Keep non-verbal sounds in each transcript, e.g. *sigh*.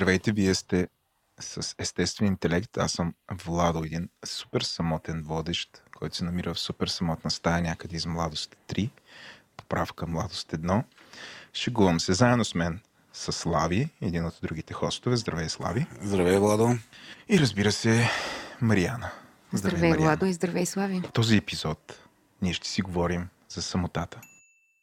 Здравейте, вие сте с естествен интелект. Аз съм Владо, един супер самотен водещ, който се намира в супер самотна стая някъде из младост 3, поправка младост 1. Шегувам се заедно с мен с Слави, един от другите хостове. Здравей, Слави. Здравей, Владо. И разбира се, Мариана. Здравей, здравей Владо и здравей, Слави. В този епизод ние ще си говорим за самотата.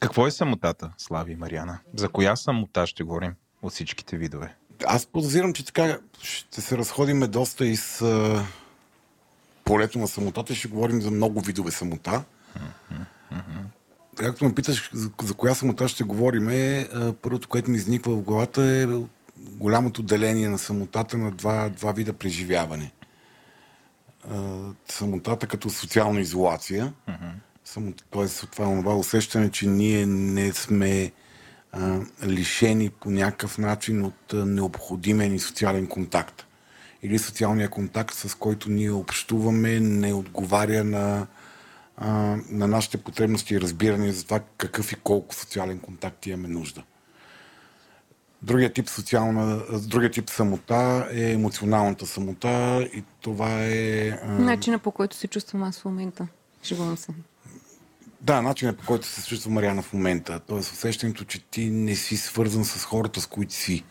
Какво е самотата, Слави и Мариана? За коя самота ще говорим от всичките видове? Аз подозирам, че така ще се разходиме доста и с uh, полето на самотата. Ще говорим за много видове самота. Както ме питаш за, за коя самота ще говорим, е, първото, което ми изниква в главата е голямото деление на самотата на два, два вида преживяване. Uh, самотата като социална изолация uh-huh само, т.е. това е това усещане, че ние не сме а, лишени по някакъв начин от а, необходимия ни социален контакт. Или социалния контакт, с който ние общуваме, не отговаря на, а, на нашите потребности и разбиране за това какъв и колко социален контакт имаме нужда. Другия тип, социална, другия тип самота е емоционалната самота и това е... А... Начина по който се чувствам аз в момента. Шегувам се. Да, начинът по който се чувства Мариана в момента. Тоест усещането, че ти не си свързан с хората, с които си.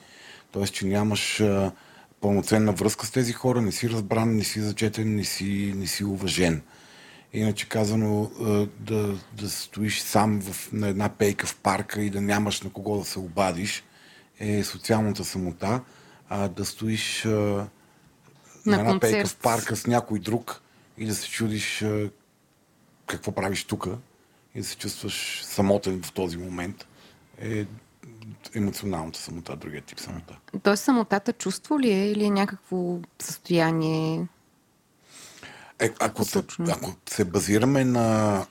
Тоест, че нямаш а, пълноценна връзка с тези хора, не си разбран, не си зачетен, не си, не си уважен. Иначе казано, а, да, да стоиш сам в, на една пейка в парка и да нямаш на кого да се обадиш, е социалната самота. А да стоиш а, на, на една концерт. пейка в парка с някой друг и да се чудиш а, какво правиш тук, и да се чувстваш самотен в този момент е емоционалната самота, другия тип самота. Тоест самотата чувство ли е или е някакво състояние? Е, ако, се, ако се базираме на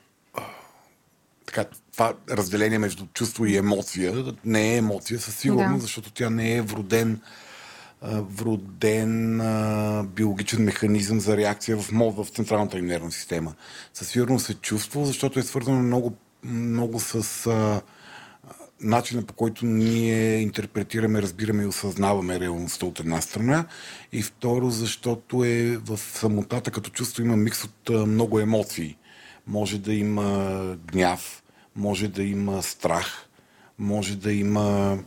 така, това разделение между чувство и емоция, не е емоция със сигурност, да. защото тя не е вроден вроден а, биологичен механизъм за реакция в, в централната им нервна система. Със сигурност се чувство, защото е свързано много, много с а, начина по който ние интерпретираме, разбираме и осъзнаваме реалността от една страна и второ, защото е в самотата като чувство има микс от а, много емоции. Може да има гняв, може да има страх, може да има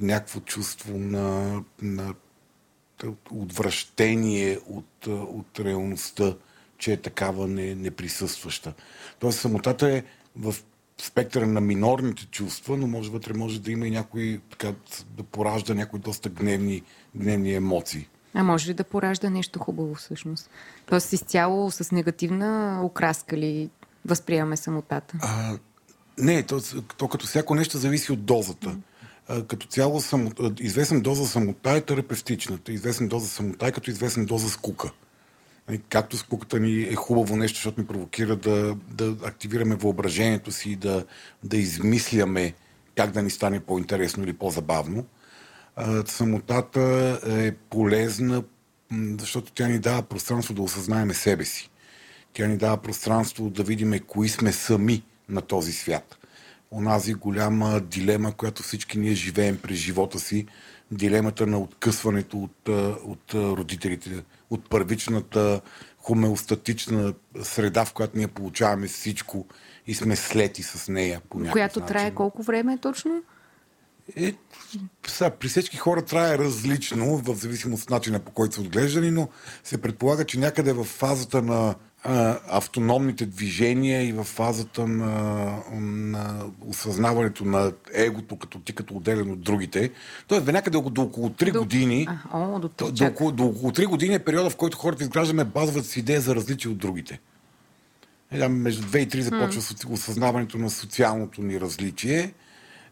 някакво чувство на, на отвращение от, от реалността, че е такава не, неприсъстваща. Тоест самотата е в спектъра на минорните чувства, но може вътре може да има и някои, така, да поражда някои доста гневни, гневни емоции. А може ли да поражда нещо хубаво всъщност? Тоест изцяло с негативна окраска ли възприемаме самотата? А, не, то, то като всяко нещо зависи от дозата. Като цяло само, известна доза самота е терапевтичната, известна доза самота е като известна доза скука. Нали, както скуката ни е хубаво нещо, защото ни провокира да, да активираме въображението си и да, да измисляме как да ни стане по-интересно или по-забавно. Самотата е полезна, защото тя ни дава пространство да осъзнаеме себе си. Тя ни дава пространство да видиме кои сме сами на този свят онази голяма дилема, която всички ние живеем през живота си, дилемата на откъсването от, от родителите, от първичната хомеостатична среда, в която ние получаваме всичко и сме слети с нея по Която начин. трае колко време точно? Е, са, при всички хора трае различно, в зависимост от начина по който са отглеждани, но се предполага, че някъде в фазата на автономните движения и в фазата на, на осъзнаването на егото като ти като отделен от другите. Тоест, бе някъде до, до около 3 до, години. А, о, до, до, до, около, до около 3 години е периода, в който хората изграждаме базовата си идея за различие от другите. Е, между 2 и 3 започва mm. осъзнаването на социалното ни различие.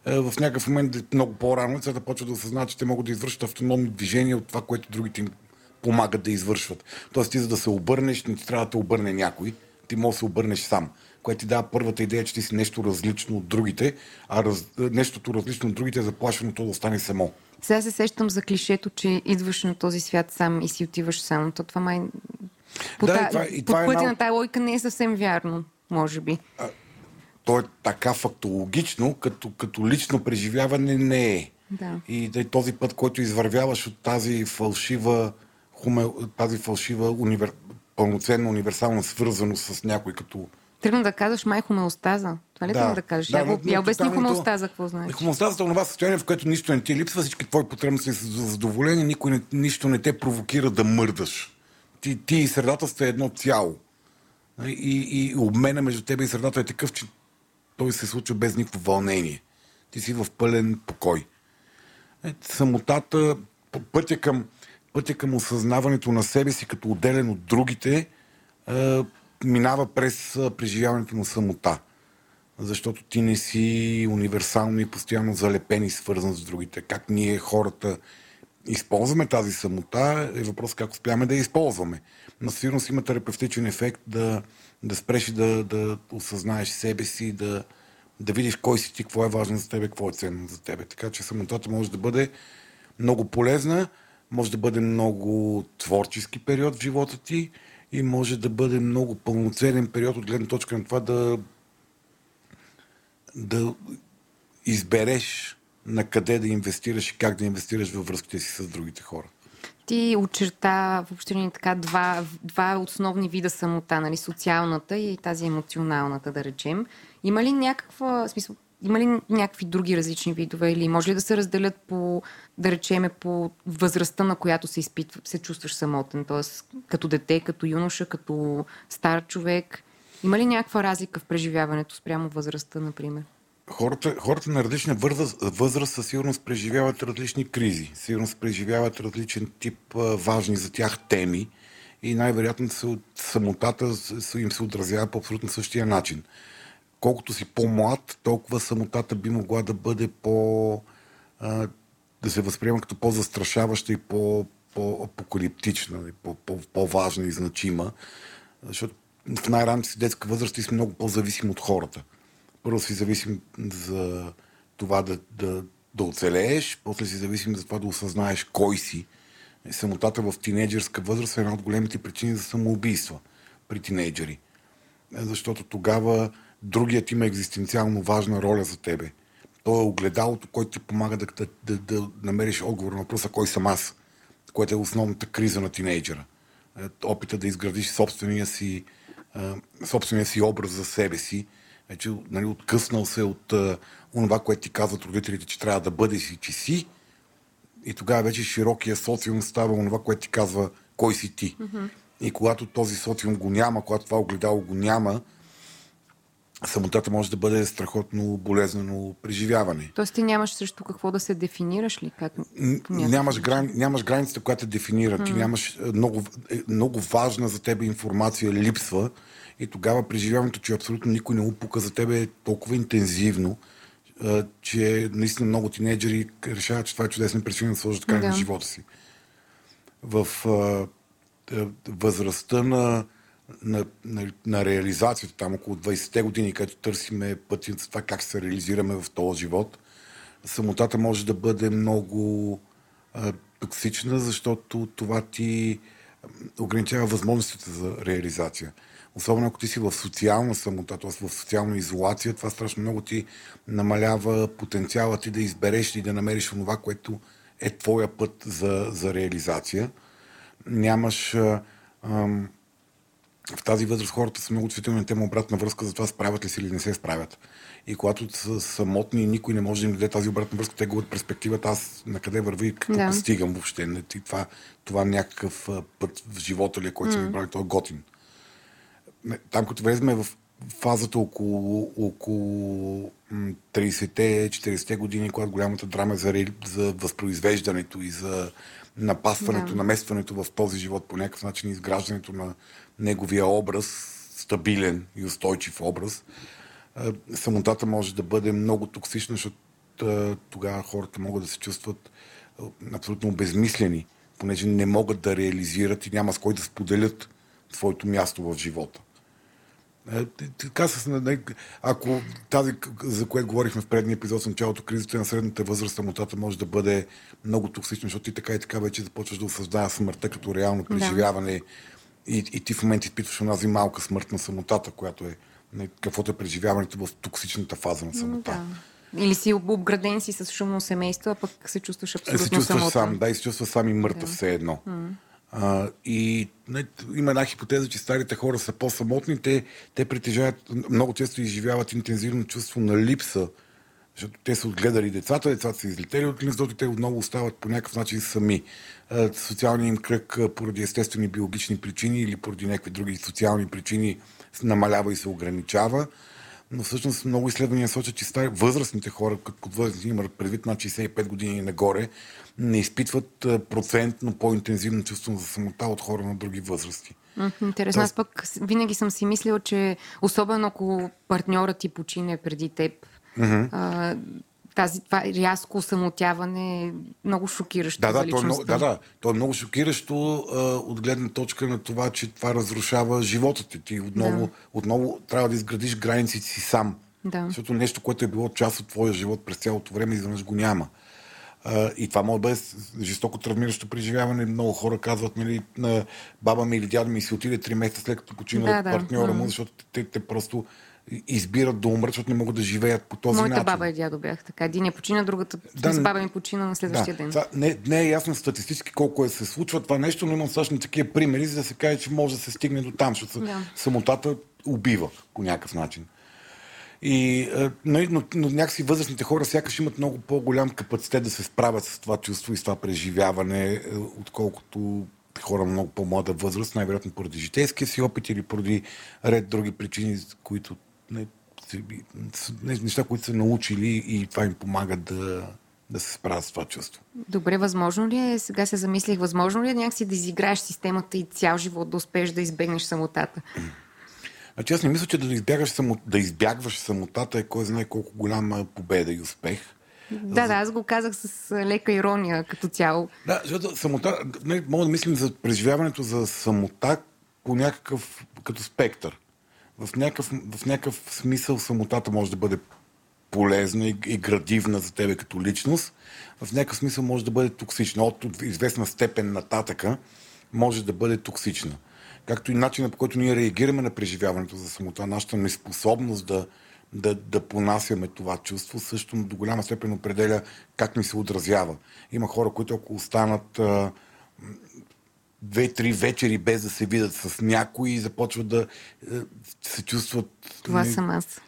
в някакъв момент много по-рано децата почват да осъзнават, че те могат да извършат автономни движения от това, което другите им помагат да извършват. Тоест ти за да се обърнеш, не ти трябва да те обърне някой, ти можеш да се обърнеш сам което ти дава първата идея, че ти си нещо различно от другите, а раз, нещото различно от другите е заплашеното да остане само. Сега се сещам за клишето, че идваш на този свят сам и си отиваш сам. То това май... По, да, та... и това, и това по е една... на тази логика не е съвсем вярно, може би. А, то е така фактологично, като, като лично преживяване не е. Да. И да, този път, който извървяваш от тази фалшива, хуме, тази фалшива универ, пълноценна универсална свързаност с някой като Трудно да казваш май хомеостаза. Това ли да, да кажеш? Да, я, я обясни хомеостаза, какво знаеш. Хомеостазата е това състояние, в което нищо не ти липсва, всички твои потребности са задоволени, никой не, нищо не те провокира да мърдаш. Ти, ти и средата сте едно цяло. И, и обмена между тебе и средата е такъв, че той се случва без никакво вълнение. Ти си в пълен покой. Е, самотата, пътя към, пътя към осъзнаването на себе си като отделен от другите, е, минава през преживяването на самота. Защото ти не си универсално и постоянно залепен и свързан с другите. Как ние хората използваме тази самота е въпрос как успяваме да я използваме. Но сигурност има терапевтичен ефект да, да спреш да, да осъзнаеш себе си, да, да видиш кой си ти, какво е важно за тебе, какво е ценно за тебе. Така че самотата може да бъде много полезна, може да бъде много творчески период в живота ти, и може да бъде много пълноценен период от гледна точка на това да, да избереш на къде да инвестираш и как да инвестираш във връзките си с другите хора. Ти очерта въобще ни така два, два основни вида самота, нали, социалната и тази емоционалната, да речем. Има ли някаква, смисъл, има ли някакви други различни видове или може ли да се разделят по, да речеме, по възрастта, на която се изпитва, се чувстваш самотен? Т.е. като дете, като юноша, като стар човек? Има ли някаква разлика в преживяването спрямо възрастта, например? Хората, хората на различна възраст, със сигурност преживяват различни кризи. Сигурност преживяват различен тип важни за тях теми и най-вероятно самотата им се отразява по абсолютно същия начин колкото си по-млад, толкова самотата би могла да бъде по... Да се възприема като по-застрашаваща и по, по-апокалиптична, по, по, по-важна и значима. Защото в най-ранната си детска възраст ти си много по-зависим от хората. Първо си зависим за това да, да, да оцелееш, после си зависим за това да осъзнаеш кой си. Самотата в тинейджърска възраст е една от големите причини за самоубийства при тинейджери. Защото тогава другият има екзистенциално важна роля за тебе. То е огледалото, което ти помага да, да, да, да намериш отговор на въпроса кой съм аз, което е основната криза на тинейджера. Е, опита да изградиш собствения си, собствения си образ за себе си, вече нали, откъснал се от това, което ти казват родителите, че трябва да бъдеш и че си, и тогава вече широкия социум става онова, което ти казва кой си ти. Mm-hmm. И когато този социум го няма, когато това огледало го няма, самотата може да бъде страхотно болезнено преживяване. Тоест ти нямаш срещу какво да се дефинираш ли? Как... Нямаш, грани, нямаш границата, която те дефинира. Mm. Ти нямаш е, много, е, много важна за тебе информация липсва и тогава преживяването, че абсолютно никой не упука за тебе е толкова интензивно, е, че наистина много тинейджери решават, че това е чудесна причина да сложат край да. на живота си. В възрастта на на, на, на реализацията, там около 20-те години, където търсиме пъти за това как се реализираме в този живот, самотата може да бъде много а, токсична, защото това ти ограничава възможностите за реализация. Особено ако ти си в социална самота, т.е. в социална изолация, това страшно много ти намалява потенциала ти да избереш и да намериш това, което е твоя път за, за реализация. Нямаш а, а, в тази възраст хората са много чувствителни на тема обратна връзка за това справят ли се или не се справят. И когато са самотни, никой не може да им даде тази обратна връзка, те губят перспективата аз на къде върви и какво да. стигам въобще. И това, това някакъв път в живота ли е, който mm. съм избрал, той е готин. Там, като влезме в фазата около, около 30-те, 40-те години, когато голямата драма е за, за възпроизвеждането и за напасването, да. наместването в този живот по някакъв начин, изграждането на неговия образ, стабилен и устойчив образ, самотата може да бъде много токсична, защото тогава хората могат да се чувстват абсолютно обезмислени, понеже не могат да реализират и няма с кой да споделят своето място в живота. Така с, ако тази, за което говорихме в предния епизод с началото, кризата на средната възраст, самотата може да бъде много токсична, защото ти така и така вече започваш да осъждава смъртта като реално преживяване да. И, и ти в момента изпитваш онази малка смърт на самотата, която е каквото е преживяването в токсичната фаза на самота. Да. Или си обграден си с шумно семейство, а пък се чувстваш абсолютно се чувстваш самотен. сам, да, и се чувстваш сам и мъртъв да. все едно. Mm. А, и не, има една хипотеза, че старите хора са по-самотни. Те, те притежават, много често изживяват интензивно чувство на липса, защото те са отгледали децата, децата са излетели от гнездото и те отново остават по някакъв начин сами. Социалният им кръг поради естествени биологични причини или поради някакви други социални причини намалява и се ограничава. Но всъщност много изследвания сочат, че стари, възрастните хора, като под възрастни имат предвид на 65 години и нагоре, не изпитват процентно по-интензивно чувство за самота от хора на други възрасти. Интересно. Аз пък винаги съм си мислила, че особено ако партньорът ти почине преди теб, mm-hmm. а, тази, това рязко самотяване е много шокиращо да, да, за то е много, да, да, то е много шокиращо а, от гледна точка на това, че това разрушава живота ти. Ти отново, да. отново трябва да изградиш границите си сам. Да. Защото нещо, което е било част от твоя живот през цялото време, изведнъж го няма. Uh, и това може да бъде жестоко травмиращо преживяване. Много хора казват, нали, на баба ми или дядо ми си отиде три месеца след като почина да, да. партньора му, защото те, те просто избират да умрат, защото не могат да живеят по този Моята начин. Моята баба и дядо бях така. Един е почина, другата да, с баба ми почина на следващия да, ден. Това, не, не е ясно статистически колко е се случва това нещо, но имам също такива примери, за да се каже, че може да се стигне до там, защото да. самотата убива по някакъв начин. И, но, но, но някакси възрастните хора сякаш имат много по-голям капацитет да се справят с това чувство и с това преживяване, отколкото хора на много по-млада възраст, най-вероятно поради житейския си опит или поради ред други причини, които неща, които са научили и това им помага да, да се справят с това чувство. Добре, възможно ли е, сега се замислих, възможно ли е някакси да изиграеш системата и цял живот да успееш да избегнеш самотата? Значи аз не мисля, че да избягаш, само, да избягваш самотата е кой знае колко голяма победа и успех. Да, да, аз го казах с лека ирония като цяло. Да, защото самота, не, мога да мислим за преживяването за самота по някакъв, като спектър. В някакъв, в някакъв смисъл самотата може да бъде полезна и, и градивна за тебе като личност. В някакъв смисъл може да бъде токсична. От, известна степен нататъка може да бъде токсична. Както и начинът по който ние реагираме на преживяването за самота, нашата неспособност да, да, да понасяме това чувство, също до голяма степен определя как ни се отразява. Има хора, които ако останат две-три вечери без да се видят с някой и започват да се чувстват... Това не, съм аз.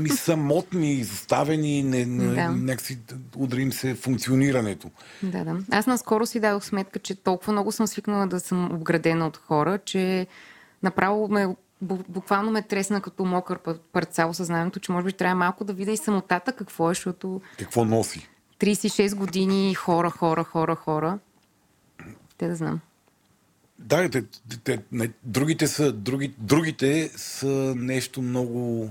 Ми *laughs* самотни, изоставени, не, не, да. някакси удра им се функционирането. Да, да. Аз наскоро си дадох сметка, че толкова много съм свикнала да съм обградена от хора, че направо ме буквално ме тресна като мокър парцал съзнанието, че може би трябва малко да видя и самотата какво е, защото... Какво носи? 36 години хора, хора, хора, хора. Те да знам. Да, те, те, не, другите, са, други, другите са нещо много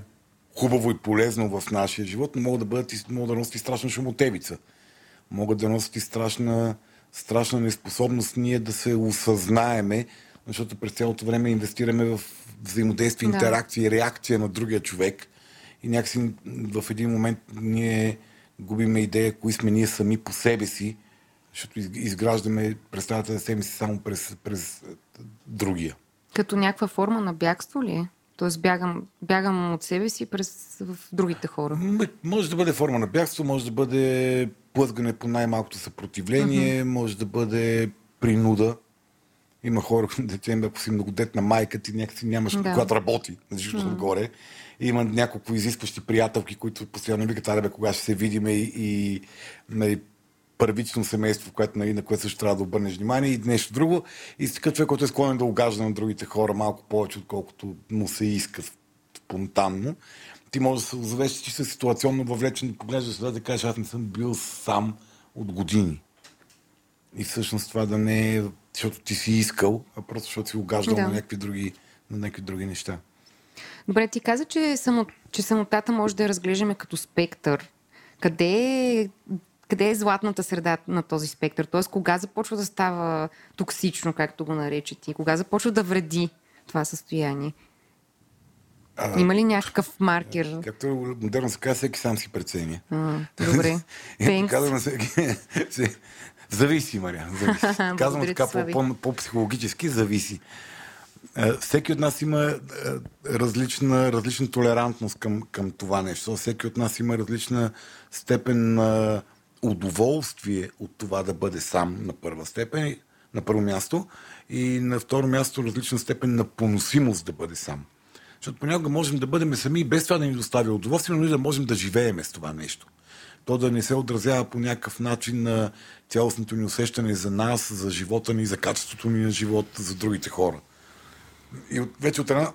хубаво и полезно в нашия живот, но могат да, бъдат, могат да носят и страшна шумотевица. Могат да носят и страшна, страшна неспособност ние да се осъзнаеме, защото през цялото време инвестираме в взаимодействие, да. интеракция и реакция на другия човек. И някакси в един момент ние губиме идея, кои сме ние сами по себе си, защото изграждаме представата за себе си само през, през другия. Като някаква форма на бягство ли е? Тоест бягам, бягам от себе си през в другите хора. Може да бъде форма на бягство, може да бъде плъзгане по най-малкото съпротивление, uh-huh. може да бъде принуда. Има хора, *laughs* дете, ако си многодетна майка, ти някакси нямаш, да. когато работи, защото mm. отгоре. Има няколко изискващи приятелки, които постоянно викат, бе, кога ще се видим и, и нали, първично семейство, което, нали, на което също трябва да обърнеш внимание и нещо друго. И си човек, който е склонен да огажда на другите хора малко повече, отколкото му се иска спонтанно. Ти можеш да се озовеш, че си ситуационно въвлечен да поглеждаш да, да кажеш, аз не съм бил сам от години. И всъщност това да не е защото ти си искал, а просто защото си огаждал да. на, някакви други, на някакви други неща. Добре, ти каза, че, само, че самотата може да я разглеждаме като спектър. къде е, къде е златната среда на този спектър? Тоест, кога започва да става токсично, както го нарече ти? Кога започва да вреди това състояние? А, Има ли някакъв маркер? Както модерно се казва, всеки сам си преценя. добре. *laughs* Казвам всеки... *laughs* зависи, Мария. Зависи. *laughs* Казвам така по-психологически, зависи. Всеки от нас има различна, различна толерантност към, към това нещо. Всеки от нас има различна степен на удоволствие от това да бъде сам на първа степен, на първо място, и на второ място различна степен на поносимост да бъде сам. Защото понякога можем да бъдем сами и без това да ни доставя удоволствие, но и да можем да живеем с това нещо. То да не се отразява по някакъв начин на цялостното ни усещане за нас, за живота ни, за качеството ни на живот, за другите хора. И вече от една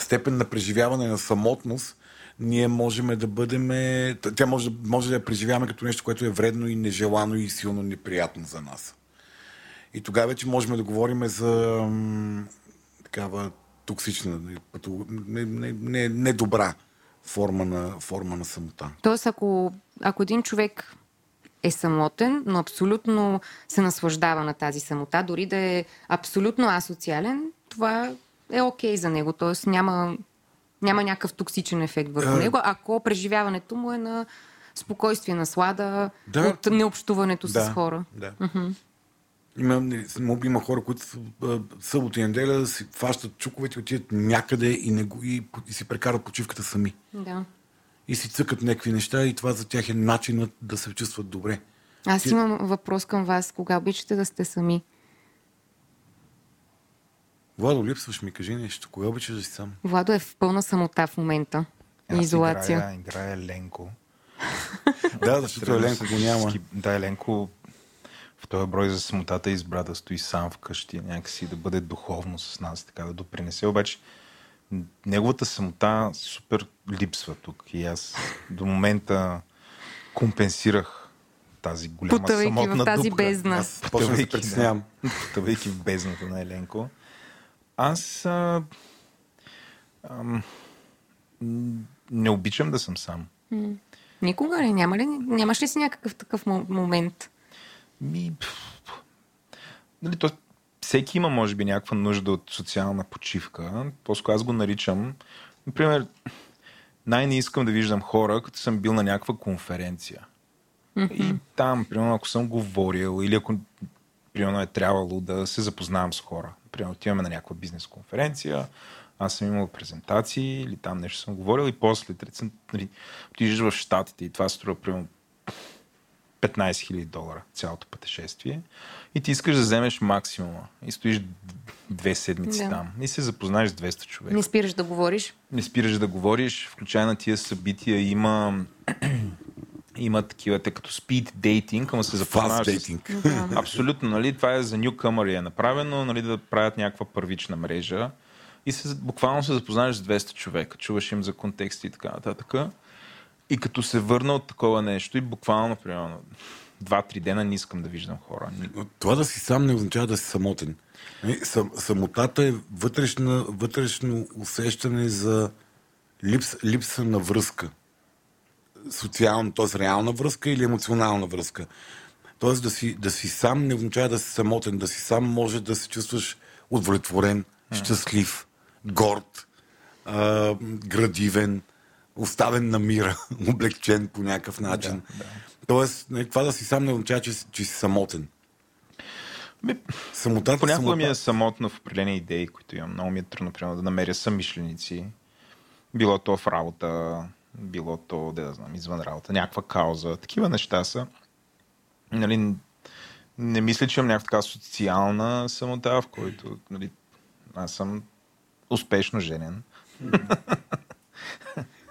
степен на преживяване на самотност, ние можем да бъдем. Тя може, може да я преживяваме като нещо, което е вредно и нежелано и силно неприятно за нас. И тогава вече можем да говорим за такава токсична, не, не, не, не форма на, форма на самота. Тоест, ако, ако един човек е самотен, но абсолютно се наслаждава на тази самота, дори да е абсолютно асоциален, това е окей okay за него. Тоест няма, няма някакъв токсичен ефект върху а... него, ако преживяването му е на спокойствие, наслада да. от необщуването да. с хора. Да. Има, има хора, които събота и неделя си фащат чуковете, отидат някъде и, не го, и, и си прекарат почивката сами. Да. И си цъкат някакви неща и това за тях е начинът да се чувстват добре. Аз имам въпрос към вас. Кога обичате да сте сами? Владо, липсваш ми, кажи нещо. Кога обичаш да си сам? Владо е в пълна самота в момента. Аз изолация. Играя, играя Ленко. *laughs* да, защото Еленко го няма. Да, Еленко в този брой за самотата избра да стои сам вкъщи, някакси да бъде духовно с нас, така да допринесе. Обаче неговата самота супер липсва тук. И аз до момента компенсирах тази голяма Потъвайки самотна в тази дупка. бездна. Аз почвам да притеснявам. Потъвайки в бездната на Еленко. Аз а, а, не обичам да съм сам. Никога ли? Няма ли? Нямаш ли си някакъв такъв момент? Ми, нали, то, всеки има, може би, някаква нужда от социална почивка. По-скоро аз го наричам. Например, най-не искам да виждам хора, като съм бил на някаква конференция. Mm-hmm. И там, примерно, ако съм говорил или ако примерно е трябвало да се запознавам с хора. Примерно, отиваме на някаква бизнес конференция, аз съм имал презентации или там нещо съм говорил и после нали, в Штатите и това струва примерно 15 000 долара цялото пътешествие и ти искаш да вземеш максимума и стоиш две седмици да. там и се запознаеш с 200 човека. Не спираш да говориш. Не спираш да говориш. Включая на тия събития има има такива, те като speed dating, ама се запознаваш. С... *laughs* Абсолютно, нали? Това е за newcomer е направено, нали, да правят някаква първична мрежа. И се, буквално се запознаеш с 200 човека, чуваш им за контексти и така нататък. И като се върна от такова нещо и буквално, примерно, два-три дена не искам да виждам хора. Това да си сам не означава да си самотен. Нали, сам, самотата е вътрешна, вътрешно усещане за липс, липса на връзка. Социална, т.е. реална връзка или емоционална връзка. Тоест да си, да си сам не означава да си самотен. Да си сам може да се чувстваш удовлетворен, щастлив, горд, а, градивен, оставен на мира, *laughs* облегчен по някакъв начин. Да, да. Тоест, това да си сам не означава, че, че си самотен. Ми, Самотата, понякога самота... ми е самотно в определени идеи, които имам. Много ми е трудно, например, да намеря съмишленици. Било то в работа, било то, да, да знам, извън работа, някаква кауза. Такива неща са. Нали, не мисля, че имам някаква социална самота, в който нали, аз съм успешно женен.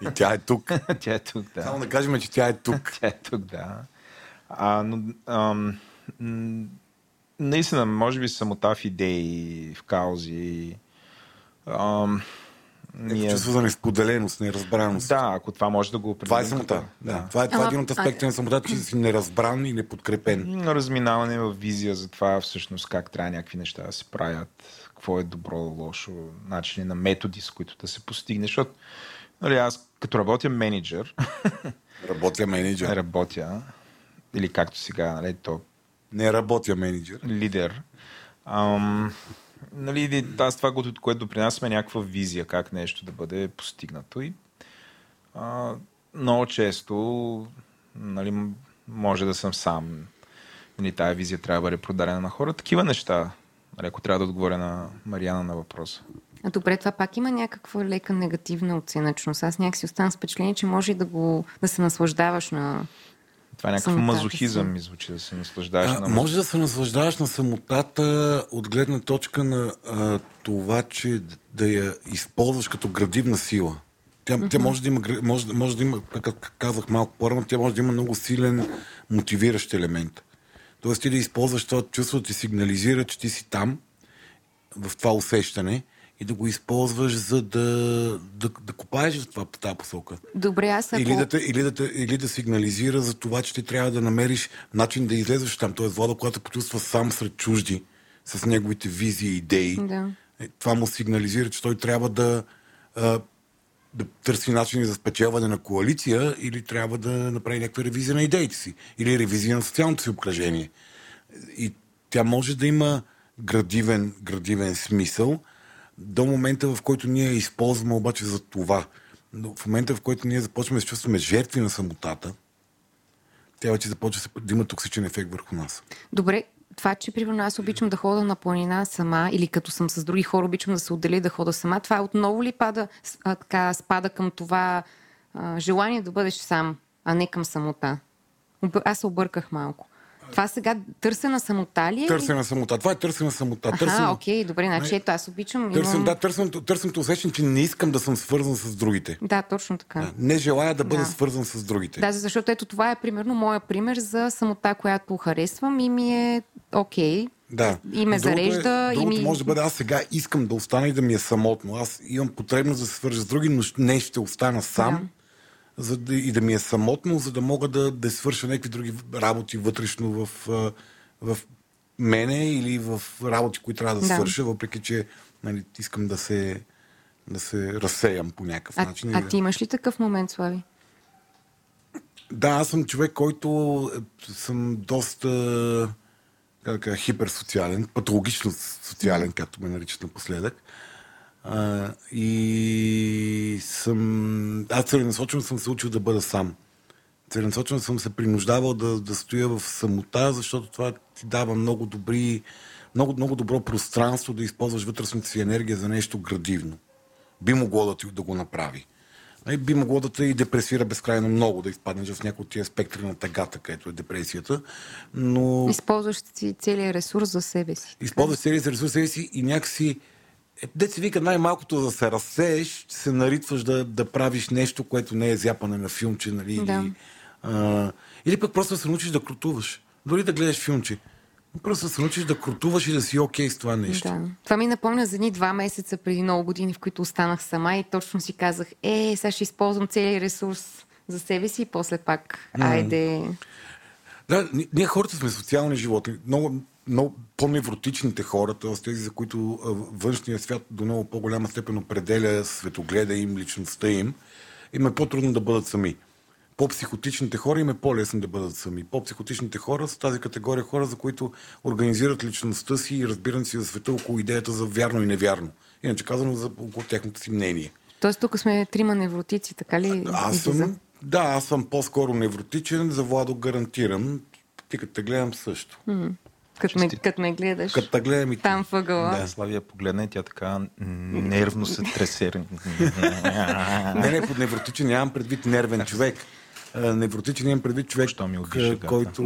И тя е тук. *laughs* тя е тук, да. Само да кажем, че тя е тук. *laughs* тя е тук, да. А, но, ам, наистина, може би самота в идеи, в каузи. Ам, ние... чувство за несподеленост, неразбраност. Да, ако това може да го определим. Това е самота. Да. да. Това е, това е един от аспектите на самота, че си неразбран и неподкрепен. Разминаване в визия за това всъщност как трябва някакви неща да се правят, какво е добро, лошо, начини на методи, с които да се постигне. Защото нали, аз като работя менеджер, *laughs* Работя менеджер. Работя. Или както сега, нали, то Не работя менеджер. лидер. Ам, нали, аз това, което, допринасяме някаква визия как нещо да бъде постигнато. И а, много често нали, може да съм сам. Нали, тая визия трябва да бъде продадена на хора. Такива неща, нали, ако трябва да отговоря на Мариана на въпроса. А добре, това пак има някаква лека негативна оценъчност. Аз някакси оставам с впечатление, че може и да, го, да се наслаждаваш на... Това е някакъв Самотата мазохизъм, си. ми звучи, да се наслаждаваш А, на може да се наслаждаваш на самотата от гледна точка на а, това, че да я използваш като градивна сила. Тя, тя може да има, може, да- може да има, как казах малко по-рано, тя може да има много силен мотивиращ елемент. Тоест ти да използваш това чувство, да ти сигнализира, че ти си там, в това усещане, и да го използваш, за да, да, да копаеш в това, тази посока. Добре, аз ако... Или да, те, или, да те, или да сигнализира за това, че ти трябва да намериш начин да излезеш там. Тоест, Владо, когато се почувства сам сред чужди, с неговите визии и идеи, Да. е, това му сигнализира, че той трябва да, да търси начини за спечелване на коалиция или трябва да направи някаква ревизия на идеите си. Или ревизия на социалното си обкръжение. И тя може да има градивен, градивен смисъл до момента, в който ние използваме обаче за това. В момента, в който ние започваме да се чувстваме жертви на самотата, тя вече започва да има токсичен ефект върху нас. Добре, това, че примерно аз обичам да хода на планина сама или като съм с други хора, обичам да се отделя да хода сама, това отново ли пада, а, така, спада към това а, желание да бъдеш сам, а не към самота? Аз се обърках малко. Това сега търсена самота ли е? Търсена самота. Това е търсена самота. Аха, Търсена, окей, добре, значи ето аз обичам. търсен, имам... да, търсеното, търсеното усещане, че не искам да съм свързан с другите. да, точно така. Да, Не желая да бъда Да. свързан с другите. Да, защото ето това е примерно моя пример за самота, която харесвам и ми е окей. Да. И ме Другото зарежда, Е, и другото ми- може да бъде, аз сега искам да остана и да ми е самотно. Аз имам потребност да се свържа с други, но не ще остана сам. За да, и да ми е самотно, за да мога да, да свърша някакви други работи вътрешно в, в мене или в работи, които трябва да, Да. свърша, въпреки че нали, искам да се, да се разсеям по някакъв А, начин. а ти имаш ли такъв момент, Слави? Да, аз съм човек, който е, съм доста как да кажа, хиперсоциален, патологично социален, както ме наричат напоследък. А, и съм... Аз целенасочено съм се учил да бъда сам. Целенасочено съм се принуждавал да, да стоя в самота, защото това ти дава много добри, много, много добро пространство да използваш вътрешната си енергия за нещо градивно. Би могло да ти да го направи. Нали, би могло да те и депресира безкрайно много, да изпаднеш в някои от тия спектри на тъгата, където е депресията. Но Използваш си целият ресурс за себе си. използваш целият ресурс себе си и някакси е, де се вика най-малкото да се разсееш, се наритваш да, да правиш нещо, което не е зяпане на филмче, нали? Да. Или, а, или пък просто да се научиш да крутуваш. Дори да гледаш филмче. Просто се научиш да крутуваш и да си окей с това нещо. Да. Това ми напомня за едни два месеца преди много години, в които останах сама и точно си казах, е, сега ще използвам целият ресурс за себе си и после пак, айде. Да, ни- ние хората сме социални животни. Много, много по-невротичните хора, т.е. тези, за които външният свят до много по-голяма степен определя светогледа им, личността им, им е по-трудно да бъдат сами. По-психотичните хора им е по-лесно да бъдат сами. По-психотичните хора са тази категория хора, за които организират личността си и разбирането си за света около идеята за вярно и невярно. Иначе казано, за около тяхното си мнение. Тоест тук сме трима невротици, така ли? Аз съм, да, аз съм по-скоро невротичен, за Владо гарантирам. Ти като те гледам също. Като ме, като ме гледаш. Като те гледам и. Там въгъла. Да, Славия погледна и тя така нервно се тресе. Не, не, под невротичен нямам предвид нервен човек. Невротичен имам предвид човек, Що ми който...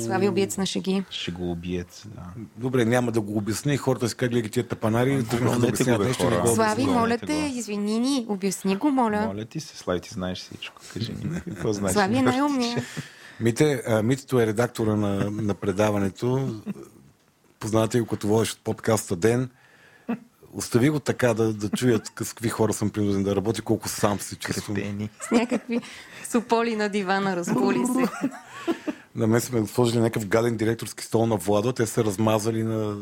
Слави убиец на шеги. Ще го убият. Да. Добре, няма да го обясня и хората си гледат тия тапанари, трудно да обясняват нещо. не го Слави, моля те, извини ни, обясни го, моля. Моля ти се, Слави, ти знаеш всичко. Кажи ми, какво значи? Слави е най-умния. *laughs* Мите, а, Митето е редактора на, на предаването. Познавате го като водещ от подкаста Ден. Остави го така да, да чуят с какви хора съм принуден да работя, колко сам се чувствам. Кретени. С някакви суполи на дивана, разболи се. На мен сме сложили някакъв гаден директорски стол на Владо, те са размазали на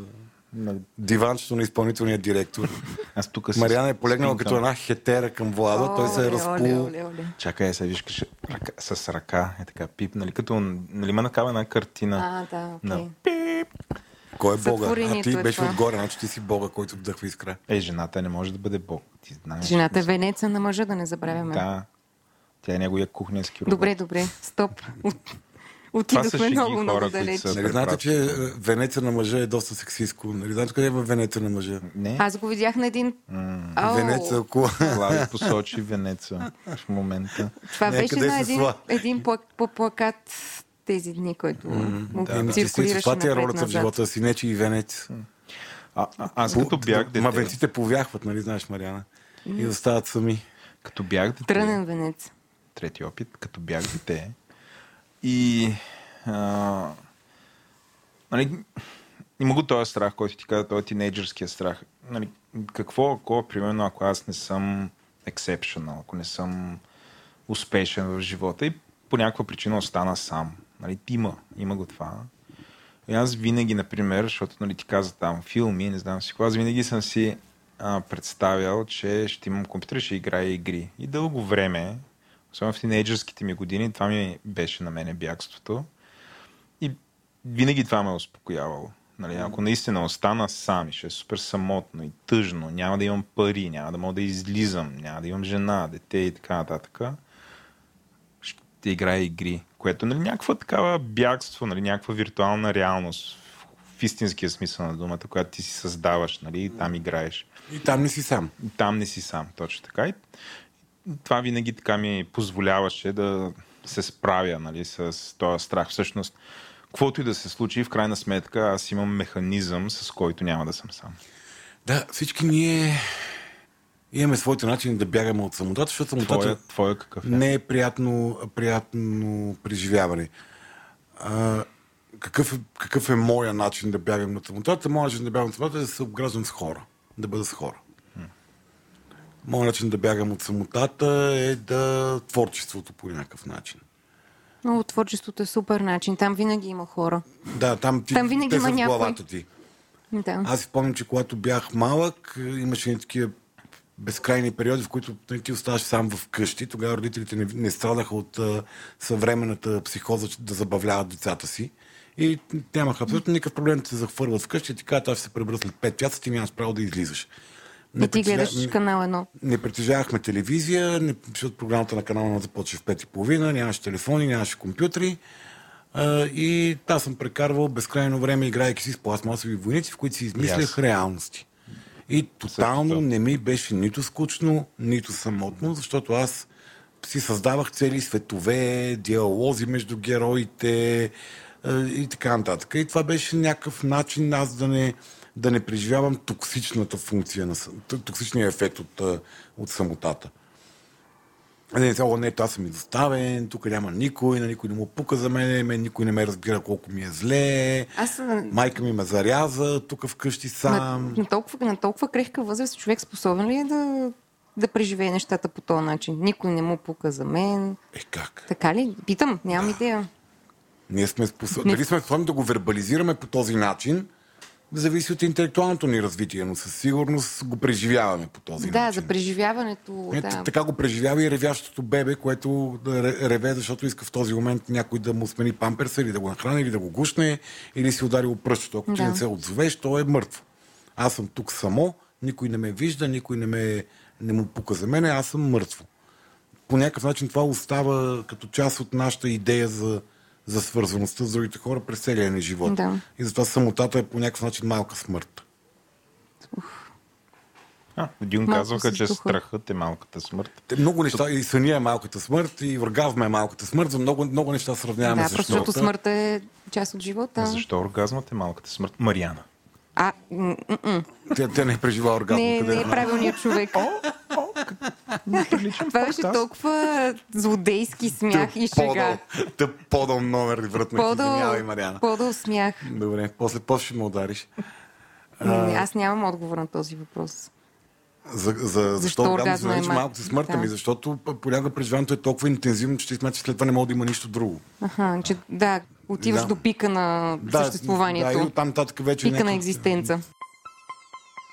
на диванчето на изпълнителния директор. *laughs* Аз тук Мариана е полегнала като една хетера към Влада, той се е разпул. Чакай, се виж ръка, с ръка е така пип, нали, като, нали има такава една картина. А, да, окей. На пип. Кой е Бога? А ти е беше това. отгоре, значи ти си Бога, който вдъхва искра. Е, жената не може да бъде бог. Ти знаеш. Жената е венеца на мъжа, да не забравяме. Да. Тя е неговия кухненски робот. Добре, добре, стоп. Отидохме много, хора, много далеч. Нали знаете, че е, венеца на мъжа е доста сексистко? Нали знаете къде е венеца на мъжа? Не, Аз го видях на един... Ау, Венеца около... Слави посочи Венеца в момента. Това Не, беше къде на един, един плакат тези дни, който му Да, циркулираше ти е ролята в живота си, не че и венец. А, а, аз като бях дете, Ма венците повяхват, нали знаеш, Мариана? И остават сами. като бях дете, Трънен венец. трети опит, като бях дете. И а, нали, има го този страх, който ти каза, този тинейджърския страх. Нали, какво, ако, примерно, ако аз не съм exceptional, ако не съм успешен в живота и по някаква причина остана сам. Нали, има, има го това. И аз винаги, например, защото нали, ти каза там филми, не знам си какво, аз винаги съм си а, представял, че ще имам компютър ще играя игри. И дълго време, особено в тинейджърските ми години, това ми беше на мене бягството. И винаги това ме е успокоявало. Нали, ако наистина остана сам ще е супер самотно и тъжно, няма да имам пари, няма да мога да излизам, няма да имам жена, дете и така нататък, ще играя игри, което нали, някаква такава бягство, нали, някаква виртуална реалност в истинския смисъл на думата, която ти си създаваш, нали, и там играеш. И там не си сам. И там не си сам, точно така. И това винаги така ми позволяваше да се справя нали, с този страх. Всъщност, каквото и да се случи, в крайна сметка аз имам механизъм, с който няма да съм сам. Да, всички ние имаме своите начини да бягаме от самотата, защото самотата Твоя, твоя какъв е? не е приятно, приятно преживяване. А, какъв, е, какъв е моя начин да бягам от самотата? Моят начин да бягам от самотата е да се обграждам с хора. Да бъда с хора. Моят начин да бягам от самотата е да творчеството по някакъв начин. Много творчеството е супер начин. Там винаги има хора. Да, там, ти, Там винаги те има са в някой. главата ти. Да. Аз си спомням, че когато бях малък, имаше едни такива безкрайни периоди, в които нали, ти оставаш сам в къщи. Тогава родителите не, не страдаха от а, съвременната психоза да забавляват децата си. И нямаха абсолютно никакъв проблем да се захвърват вкъщи и ти кажат, аз ще се след 5 часа, ти нямаш право да излизаш. И ти притежа- гледаш не- канал едно. не притежавахме телевизия, не, защото програмата на канала започва в 5 и половина, нямаше телефони, нямаше компютри. А, и аз съм прекарвал безкрайно време, играйки си с пластмасови войници, в които си измислях Yes. реалности. И тотално не ми беше нито скучно, нито самотно, защото аз си създавах цели светове, диалози между героите и така нататък. И това беше някакъв начин аз да не, да не преживявам токсичната функция, на, токсичния ефект от, от самотата. Не, о, не, аз съм изоставен, тук няма никой, на никой не му пука за мен, мен никой не ме разбира колко ми е зле. Аз Майка ми ме заряза тук вкъщи на, сам. на, толкова, на толкова крехка възраст човек способен ли е да, да преживее нещата по този начин? Никой не му пука за мен. Е, как? Така ли? Питам, нямам идея. Ние сме способни. Дали сме способни да го вербализираме по този начин, зависи от интелектуалното ни развитие, но със сигурност го преживяваме по този Да, начин. за преживяването. Ето, да. Така го преживява и ревящото бебе, което да ре- реве, защото иска в този момент някой да му смени памперса или да го нахрани, или да го гушне, или си удари пръщото. Ако ти Да. не се отзовеш, то е мъртво. Аз съм тук само, никой не ме вижда, никой не, ме, не му пука за мене, аз съм мъртво. По някакъв начин това остава като част от нашата идея за, за свързаността с другите хора през целия ни живот. Да. И затова самотата е по някакъв начин малка смърт. А, Дюн Малко казваха, че духа. страхът е малката смърт. Те Много неща, и съня е малката смърт, и оргазма е малката смърт, за много, много неща сравняваме Да, с защото смъртта. е част от живота. Защо оргазмът е малката смърт? Мариана. А, м- м-. Тя, тя не е преживала оргазма. не, не е правилният човек. Това беше толкова злодейски смях и шега. Тъп подъл номер, вратна. Подъл, Извинявай, Мариана. подъл смях. Добре, после после ще ме удариш. Не, аз нямам отговор на този въпрос. За, за, защо, Защо оргазма се нарича мал- малко смъртта да. ми? Защото понякога преживяването е толкова интензивно, че ти смяташ, че след това не може да има нищо друго. Аха, че да, отиваш Да. до пика на Да, съществуванието. Да, и оттам нататък вече пика на някакъв- екзистенца.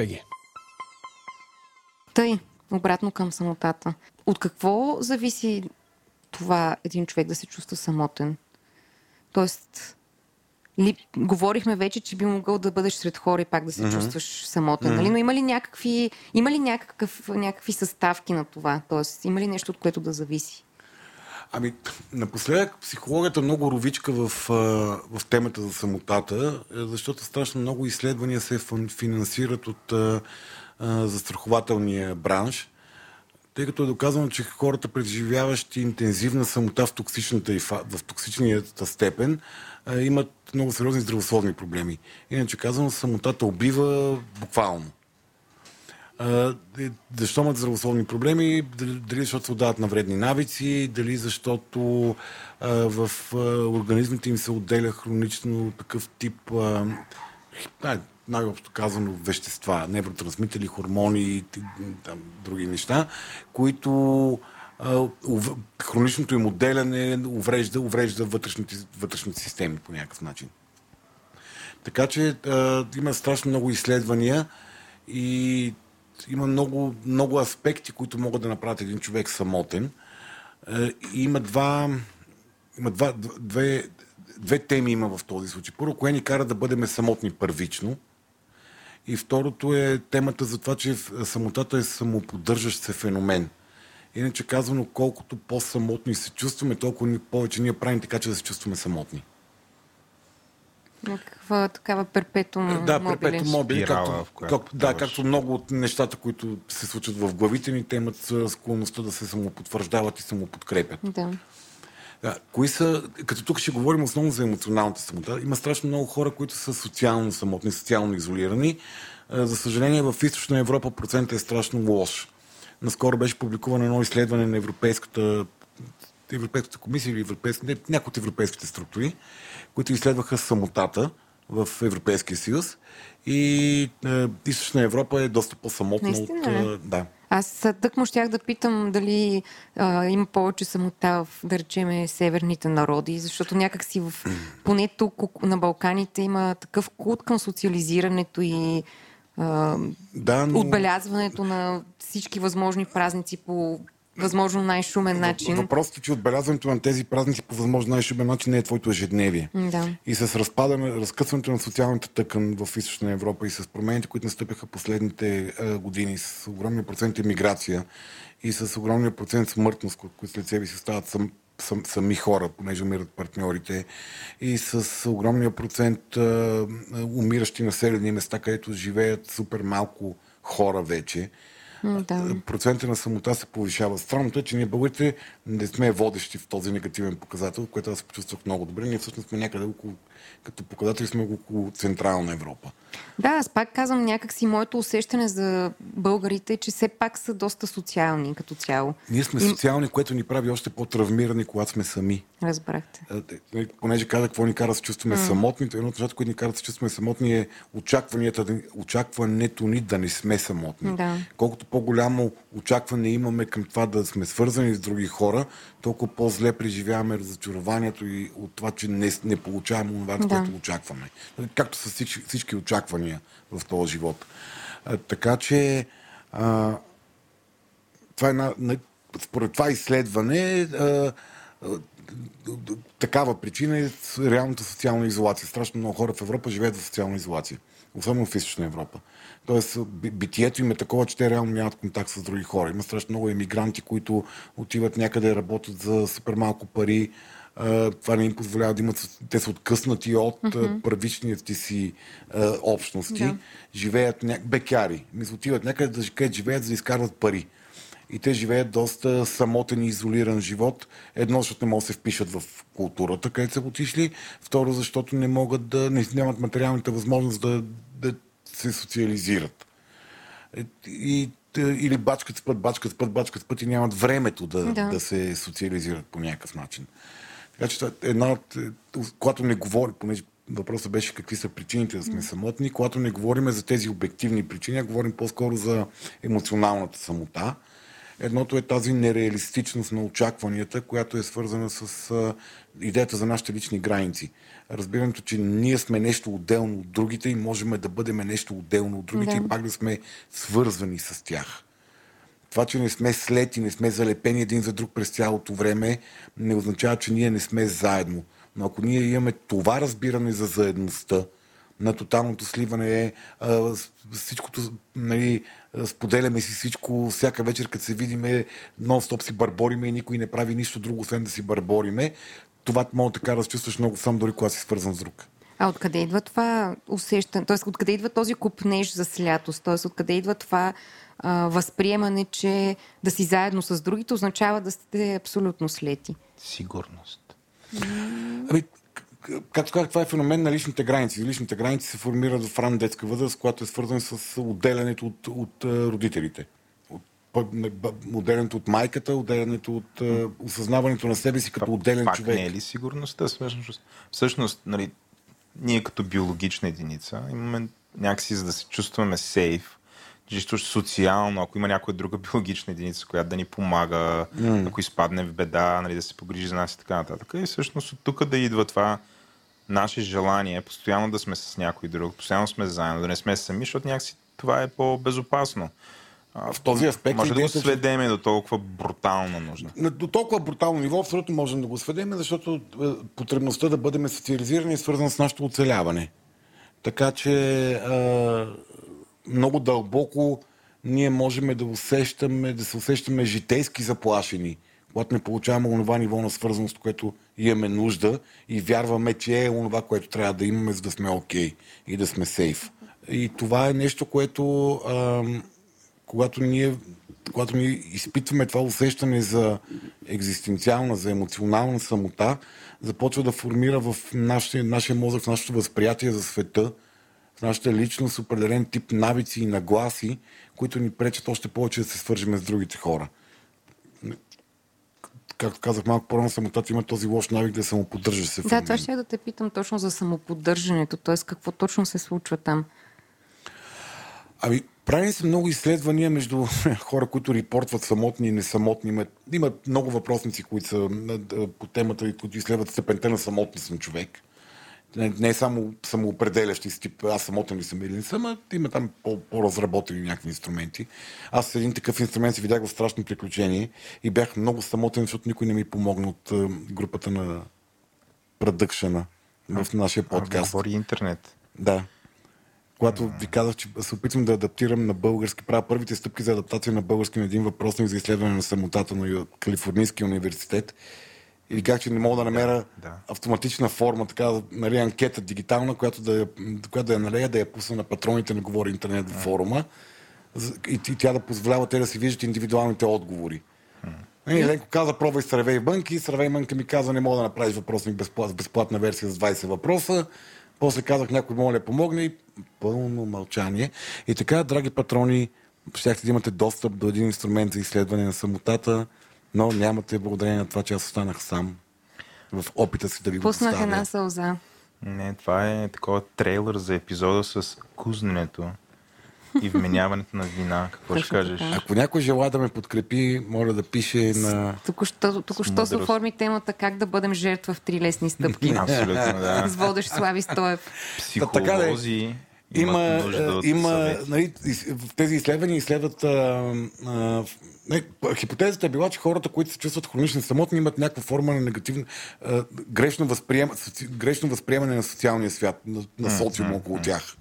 БГ. Тъй, обратно към самотата. От какво зависи това един човек да се чувства самотен? Тоест, ли, говорихме вече, че би могъл да бъдеш сред хора и пак да се mm-hmm. чувстваш самотен, mm-hmm. нали? Но има ли някакви, има ли някакъв, някакви съставки на това? Тоест, има ли нещо, от което да зависи? Ами, напоследък психологията много ровичка в, в темата за самотата, е, защото страшно много изследвания се финансират от застрахователния бранш, тъй като е доказано, че хората, преживяващи интензивна самота в, токсичната в токсичната степен, имат много сериозни здравословни проблеми. Иначе казано, самотата убива буквално. Защо имат здравословни проблеми? Дали защото се отдават на вредни навици, дали защото в организмите им се отделя хронично такъв тип, най-общо казано, вещества, невротрансмители, хормони и там, други неща, които хроничното им отделяне уврежда, уврежда вътрешните, вътрешните системи по някакъв начин. Така че а, има страшно много изследвания и има много, много аспекти, които могат да направят един човек самотен. Е, и има два, има два, две, две теми има в този случай. Първо, кое ни кара да бъдем самотни първично. И второто е темата за това, че самотата е самоподдържащ се феномен. Иначе казвано, колкото по-самотни се чувстваме, толкова повече ние правим така, че да се чувстваме самотни. Някаква такава перпетум Да, перпетум мобили, както, как, да, както много от нещата, които се случват в главите ни, те имат склонността да се самопотвърждават и самоподкрепят. Да. Да, кои са, като тук ще говорим основно за емоционалната самота, има страшно много хора, които са социално самотни, социално изолирани. За съжаление, в източна Европа процентът е страшно лош. Наскоро беше публикувано едно изследване на Европейската, Европейската комисия или европейска, не, някои от европейските структури, които изследваха самотата в Европейския съюз. И е, Източна Европа е доста по-самотна Наистина, от... Е, да. Аз тък му щях да питам дали а, има повече самота в, да речеме, северните народи, защото някакси в, поне тук на Балканите има такъв култ към социализирането и а, да, но... отбелязването на всички възможни празници по възможно най-шумен начин. Въпросът е, че отбелязването на тези празници по възможно най-шумен начин не е твоето ежедневие. Да. И с разпадане, разкъсването на социалната тъкан в Източна Европа и с промените, които настъпиха последните а, години, с огромния процент емиграция и с огромния процент смъртност, които след себе си стават сам, сам, сами хора, понеже умират партньорите, и с огромния процент а, умиращи населени места, където живеят супер малко хора вече да. процента на самота се повишава. Странното е, че ние българите не сме водещи в този негативен показател, което аз почувствах много добре. Ние всъщност сме някъде около, като показатели сме около Централна Европа. Да, аз пак казвам някакси моето усещане за българите, че все пак са доста социални като цяло. Ние сме социални, което ни прави още по-травмирани, когато сме сами. Разбрахте. Нали, понеже каза какво ни кара да се чувстваме mm. самотни, едно от нещата, което ни кара да се чувстваме самотни е очакванията, очакването ни да не сме самотни. Да. Колкото по-голямо очакване имаме към това да сме свързани с други хора, толкова по-зле преживяваме разочарованието и от това, че не, не получаваме това, да. което очакваме. Както с всички, всички очаквания в този живот. А, така че а, това е на, на, според това изследване а, такава причина е реалната социална изолация. Страшно много хора в Европа живеят в социална изолация. Особено в Източна Европа. Тоест, битието им е такова, че те реално нямат контакт с други хора. Има страшно много емигранти, които отиват някъде, работят за супер малко пари. Това не им позволява да имат. Те са откъснати от mm-hmm. първичните си общности. Да. Живеят ня... бекяри. Мисля, отиват някъде да където живеят, за да изкарват пари и те живеят доста самотен и изолиран живот. Едно, защото не могат да се впишат в културата, където са отишли. Второ, защото не могат да, не, нямат материалната възможност да, да се социализират. Е, И, или бачкат с път, бачкат с път, бачкат с път и нямат времето Да. да. да се социализират по някакъв начин. Така че е една от... е, Когато не говори, понеже въпросът беше какви са причините да сме самотни, когато не говорим за тези обективни причини, а говорим по-скоро за емоционалната самота. Едното е тази нереалистичност на очакванията, която е свързана с идеята за нашите лични граници. Разбирането, че ние сме нещо отделно от другите и можем да бъдем нещо отделно от другите Да. и пак да сме свързвани с тях. Това, че не сме слети, не сме залепени един за друг през цялото време, не означава, че ние не сме заедно. Но ако ние имаме това разбиране за заедността, на тоталното сливане е всичкото, нали, споделяме си всичко, всяка вечер, като се видиме, нон-стоп си бърбориме и никой не прави нищо друго, освен да си бърбориме. Това може така да се чувстваш много сам, дори когато си свързан с друг. А откъде идва това усещане? Т.е. откъде идва този купнеж за слятост? Т.е. откъде идва това а, възприемане, че да си заедно с другите означава да сте абсолютно слети? Сигурност. Ами, както казах, това е феномен на личните граници. Личните граници се формират в ран детска възраст, която е свързана с отделянето от, от родителите. От, отделянето от майката, отделянето от осъзнаването на себе си като отделен Пак човек. не е ли сигурността? Всъщност, всъщност нали, ние като биологична единица имаме някакси, за да се чувстваме сейф, чисто социално, ако има някоя друга биологична единица, която да ни помага, mm. ако изпадне в беда, нали, да се погрижи за нас и така нататък. И всъщност от тук да идва това наше желание, постоянно да сме с някой друг, постоянно сме заедно, да не сме сами, защото някакси това е по-безопасно. В този аспект може да го сведеме до толкова брутална нужда. На- До толкова брутално ниво абсолютно можем да го сведем, защото е, потребността да бъдем социализирани е свързана с нашето оцеляване. Така че а, много дълбоко ние можем да усещаме, да се усещаме житейски заплашени, когато не получаваме онова ниво на свързаност, което имаме нужда и вярваме, че е онова, което трябва да имаме, за да сме окей и да сме сейф. И това е нещо, което ам, когато ние, когато ние изпитваме това усещане за екзистенциална, за емоционална самота, започва да формира в нашия, нашия мозък, в нашето възприятие за света, в нашата личност определен тип навици и нагласи, които ни пречат още повече да се свържем с другите хора. Както казах малко по-рано, самотата има този лош навик да самоподдържа се. Да, това ще я да те питам точно за самоподдържането, т.е. какво точно се случва там. Ами, прави се много изследвания между *laughs* хора, които репортват самотни и несамотни. Има, има много въпросници, които са по темата, и които изследват степента на самотност на човек. Не, не е само самоопределящи си тип аз самотен ли съм или не съм, а има там по- по-разработени някакви инструменти. Аз с един такъв инструмент се видях в страшно приключение и бях много самотен, защото никой не ми помогна от е, групата на продъкшена в нашия подкаст. Говори интернет. Да. Когато ви казах, че се опитвам да адаптирам на български, правя първите стъпки за адаптация на български на един въпросник за изследване на самотата на Калифорнийския университет. И ви казах, че не мога да намеря да. автоматична форма, така, нали, анкета дигитална, която да, я, която да я налея, да я пусна на патроните на Говори интернет в форума и, и тя да позволява те да си виждат индивидуалните отговори. И Ленко каза, пробвай Сървей Бънки. Сървей Бънка ми каза, не мога да направиш въпросник безплат, безплатна версия с 20 въпроса. После казах, някой моля да помогне и пълно мълчание. И така, драги патрони, щяхте да имате достъп до един инструмент за изследване на самотата, но нямате благодарение на това, че аз останах сам в опита си да ви го Пуснах една сълза. Не, това е такова трейлър за епизода с кузненето и вменяването на вина. Какво ще кажеш? така. Ако някой желая да ме подкрепи, моля да пише на... Току-що, току-що се оформи темата как да бъдем жертва в три лесни стъпки. *laughs* Абсолютно, да. С водещ Слави Стоев. така да е. Психолози Има, имат нужда а, от има нали, тези изследвания изследват. А, а, не, хипотезата е била, че хората, които се чувстват хронично самотни, имат някаква форма на негативно, а, грешно, възприема, соци, грешно възприемане на социалния свят, на, на социума около тях.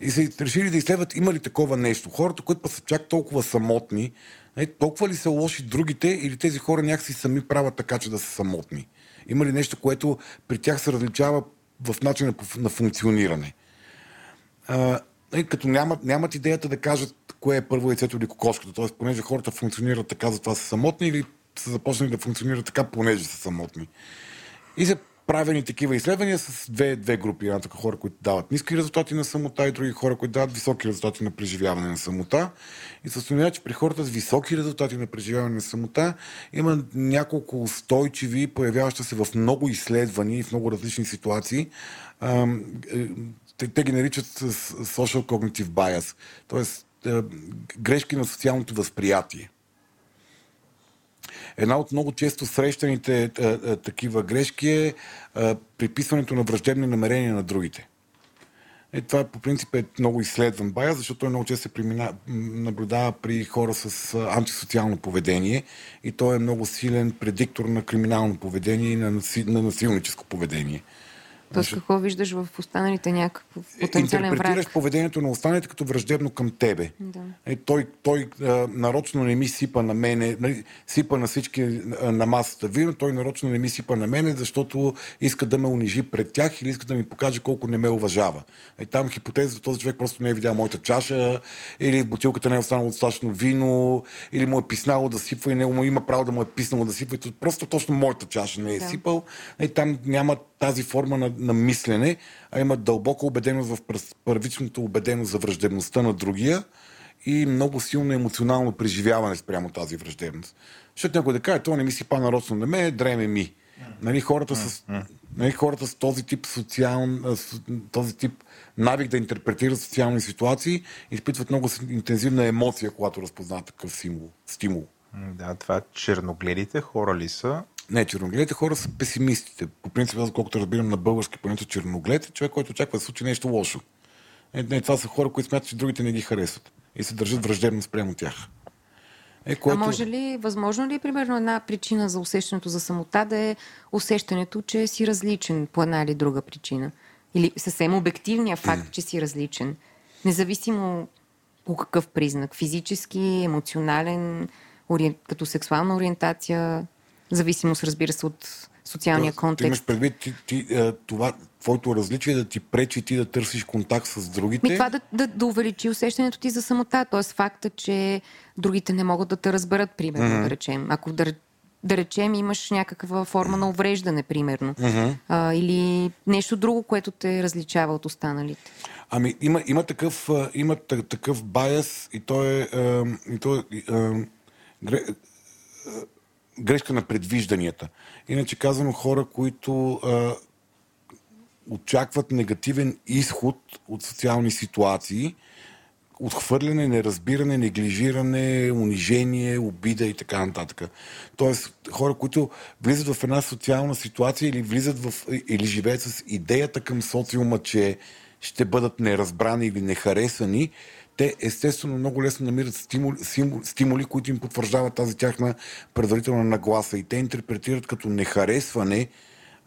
И са решили да изследват има ли такова нещо. Хората, които па са чак толкова самотни, нали, толкова ли са лоши другите или тези хора някакси сами правят така, че да са самотни? Има ли нещо, което при тях се различава в начина на функциониране? А, нали, като нямат, нямат идеята да кажат кое е първо яйцето или кокошката. Тоест, понеже хората функционират така, затова са самотни или са започнали да функционират така, понеже са самотни. И се правени такива изследвания с две, две групи. Една така хора, които дават ниски резултати на самота и други хора, които дават високи резултати на преживяване на самота. И се установява, че при хората с високи резултати на преживяване на самота има няколко устойчиви, появяващи се в много изследвания и в много различни ситуации. Е, те, те ги наричат social cognitive bias, т.е. грешки на социалното възприятие. Една от много често срещаните а, а, такива грешки е а, приписването на враждебни намерения на другите. Е, това по принцип е много изследван бая, защото той много често се примина, наблюдава при хора с антисоциално поведение и той е много силен предиктор на криминално поведение и на, на насилническо поведение. Тоест какво виждаш в останалите някакъв потенциален Интерпретираш враг? поведението на останалите като враждебно към тебе. Да. Е, той той а, нарочно не ми сипа на мене, нали, сипа на всички а, на масата вино, той нарочно не ми сипа на мене, защото иска да ме унижи пред тях или иска да ми покаже колко не ме уважава. Е, там хипотезата, този човек просто не е видял моята чаша, или в бутилката не е останало достатъчно вино, или му е писнало да сипва и не му има право да му е писнало да сипва. Просто точно моята чаша не е да. сипал. Е, там няма тази форма на, на мислене, а имат дълбока убеденост в първичното убеденост за враждебността на другия и много силно емоционално преживяване спрямо тази враждебност. Защото някой да каже, това не ми си па нарочно на мен, дреме ми. Нали, хората, с, нали, хората с този тип социал, този тип навик да интерпретират социални ситуации изпитват много интензивна емоция, когато разпознават такъв символ, стимул. Да, това черногледите хора ли са? Не, черногледите хора са песимистите. По принцип, аз колкото разбирам на български понятие черноглед е човек, който очаква да се случи нещо лошо. Е, не, това са хора, които смятат, че другите не ги харесват и се държат враждебно спрямо тях. Е, което... А може ли, възможно ли, примерно, една причина за усещането за самота да е усещането, че си различен по една или друга причина? Или съвсем обективния факт, че си различен? Независимо по какъв признак? Физически, емоционален, ори... като сексуална ориентация? Зависимост, разбира се, от социалния да, контекст. Ти имаш предвид ти, ти, е, това, твоето различие е да ти пречи ти да търсиш контакт с другите. Ми това да, да, да увеличи усещането ти за самота, т.е. факта, че другите не могат да те разберат, примерно, mm-hmm. да речем. Ако да, да речем имаш някаква форма на увреждане, примерно. Mm-hmm. А, или нещо друго, което те различава от останалите. Ами има, има, такъв, има такъв байас и то е, и то е, грешка на предвижданията. Иначе казано хора, които а, очакват негативен изход от социални ситуации, отхвърляне, неразбиране, неглижиране, унижение, обида и така нататък. Тоест, хора, които влизат в една социална ситуация или влизат в, или живеят с идеята към социума, че ще бъдат неразбрани или нехаресани, те естествено много лесно намират стимули, стимули, които им потвърждават тази тяхна предварителна нагласа и те интерпретират като нехаресване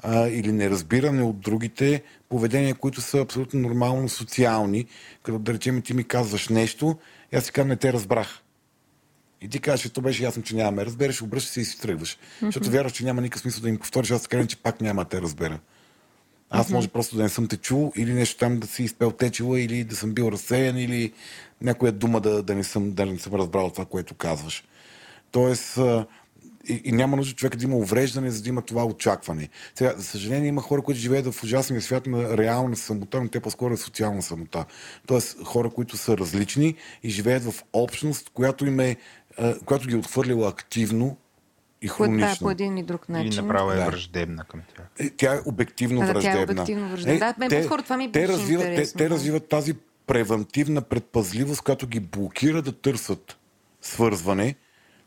а, или неразбиране от другите поведения, които са абсолютно нормално социални, като да речем ти ми казваш нещо и аз си казвам не те разбрах. И ти кажеш, че то беше ясно, че нямаме разбереш, обръщаш се и си тръгваш. Mm-hmm. Защото вярваш, че няма никакъв смисъл да им повториш, аз така че пак няма да те разбера. Аз може просто да не съм те чул или нещо там да си изпел течила или да съм бил разсеян или някоя дума да, да, не, съм, да не съм разбрал това, което казваш. Тоест, и, и няма нужда човек да има увреждане, за да има това очакване. Сега, за съжаление, има хора, които живеят в ужасния свят на реална самота, но те по-скоро е социална самота. Тоест, хора, които са различни и живеят в общност, която, им е, която ги е отхвърлила активно и хронично. Да, по един и друг начин. Или направо е да. враждебна към тях. Е, тя е обективно да, враждебна. Тя е обективно враждебна. Е, да, те, по това ми те, развиват, те, те развиват тази превентивна предпазливост, която ги блокира да търсят свързване.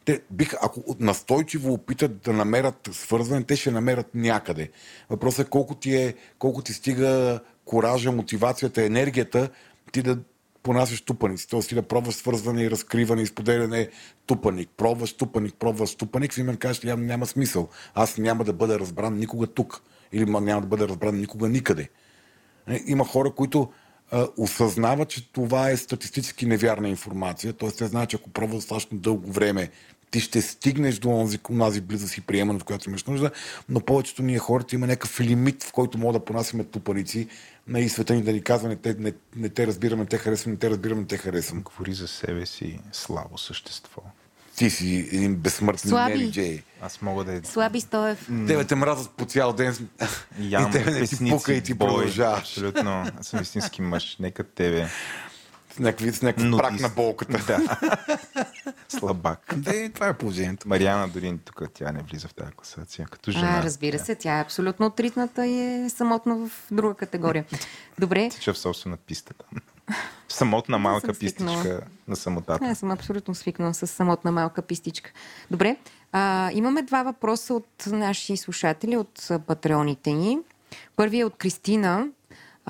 Те биха, ако настойчиво опитат да намерят свързване, те ще намерят някъде. Въпросът е колко ти, е, колко ти стига коража, мотивацията, енергията, ти да понасяш тупаници. Тоест ти да пробваш свързване и разкриване и споделяне тупаник. Пробваш тупаник, пробваш тупаник, си мен кажеш, няма, няма смисъл. Аз няма да бъда разбран никога тук. Или няма да бъда разбран никога никъде. Е, има хора, които а, осъзнават, че това е статистически невярна информация. Тоест те знаят, че ако пробва достатъчно дълго време ти ще стигнеш до онзи, онази близост и приемане, в която имаш нужда, но повечето ние хората има някакъв лимит, в който мога да понасяме тупаници на и света ни да ни казва, не те, не, не те разбираме, не те харесваме, не те разбираме, не те харесвам. Говори за себе си слабо същество. Ти си един безсмъртен Слаби. Мери Джей. Аз мога да... Слаби Стоев. Тебе те мразят по цял ден Ям, *laughs* и тебе не ти пука и ти бой. продължаваш. Абсолютно. Аз съм истински мъж. Нека тебе. С някакъв, с някакъв Нудист. прак на болката. Да. *laughs* Слабак. Да, това е положението. Мариана дори тук тя не влиза в тази класация. Като жена. А, разбира се, тя е абсолютно отритната и е самотна в друга категория. Добре, Тича в собствена писта там. Самотна малка пистичка на самотата. аз съм абсолютно свикнала с самотна малка пистичка. Добре, а, имаме два въпроса от наши слушатели, от патреоните ни. Първият е от Кристина.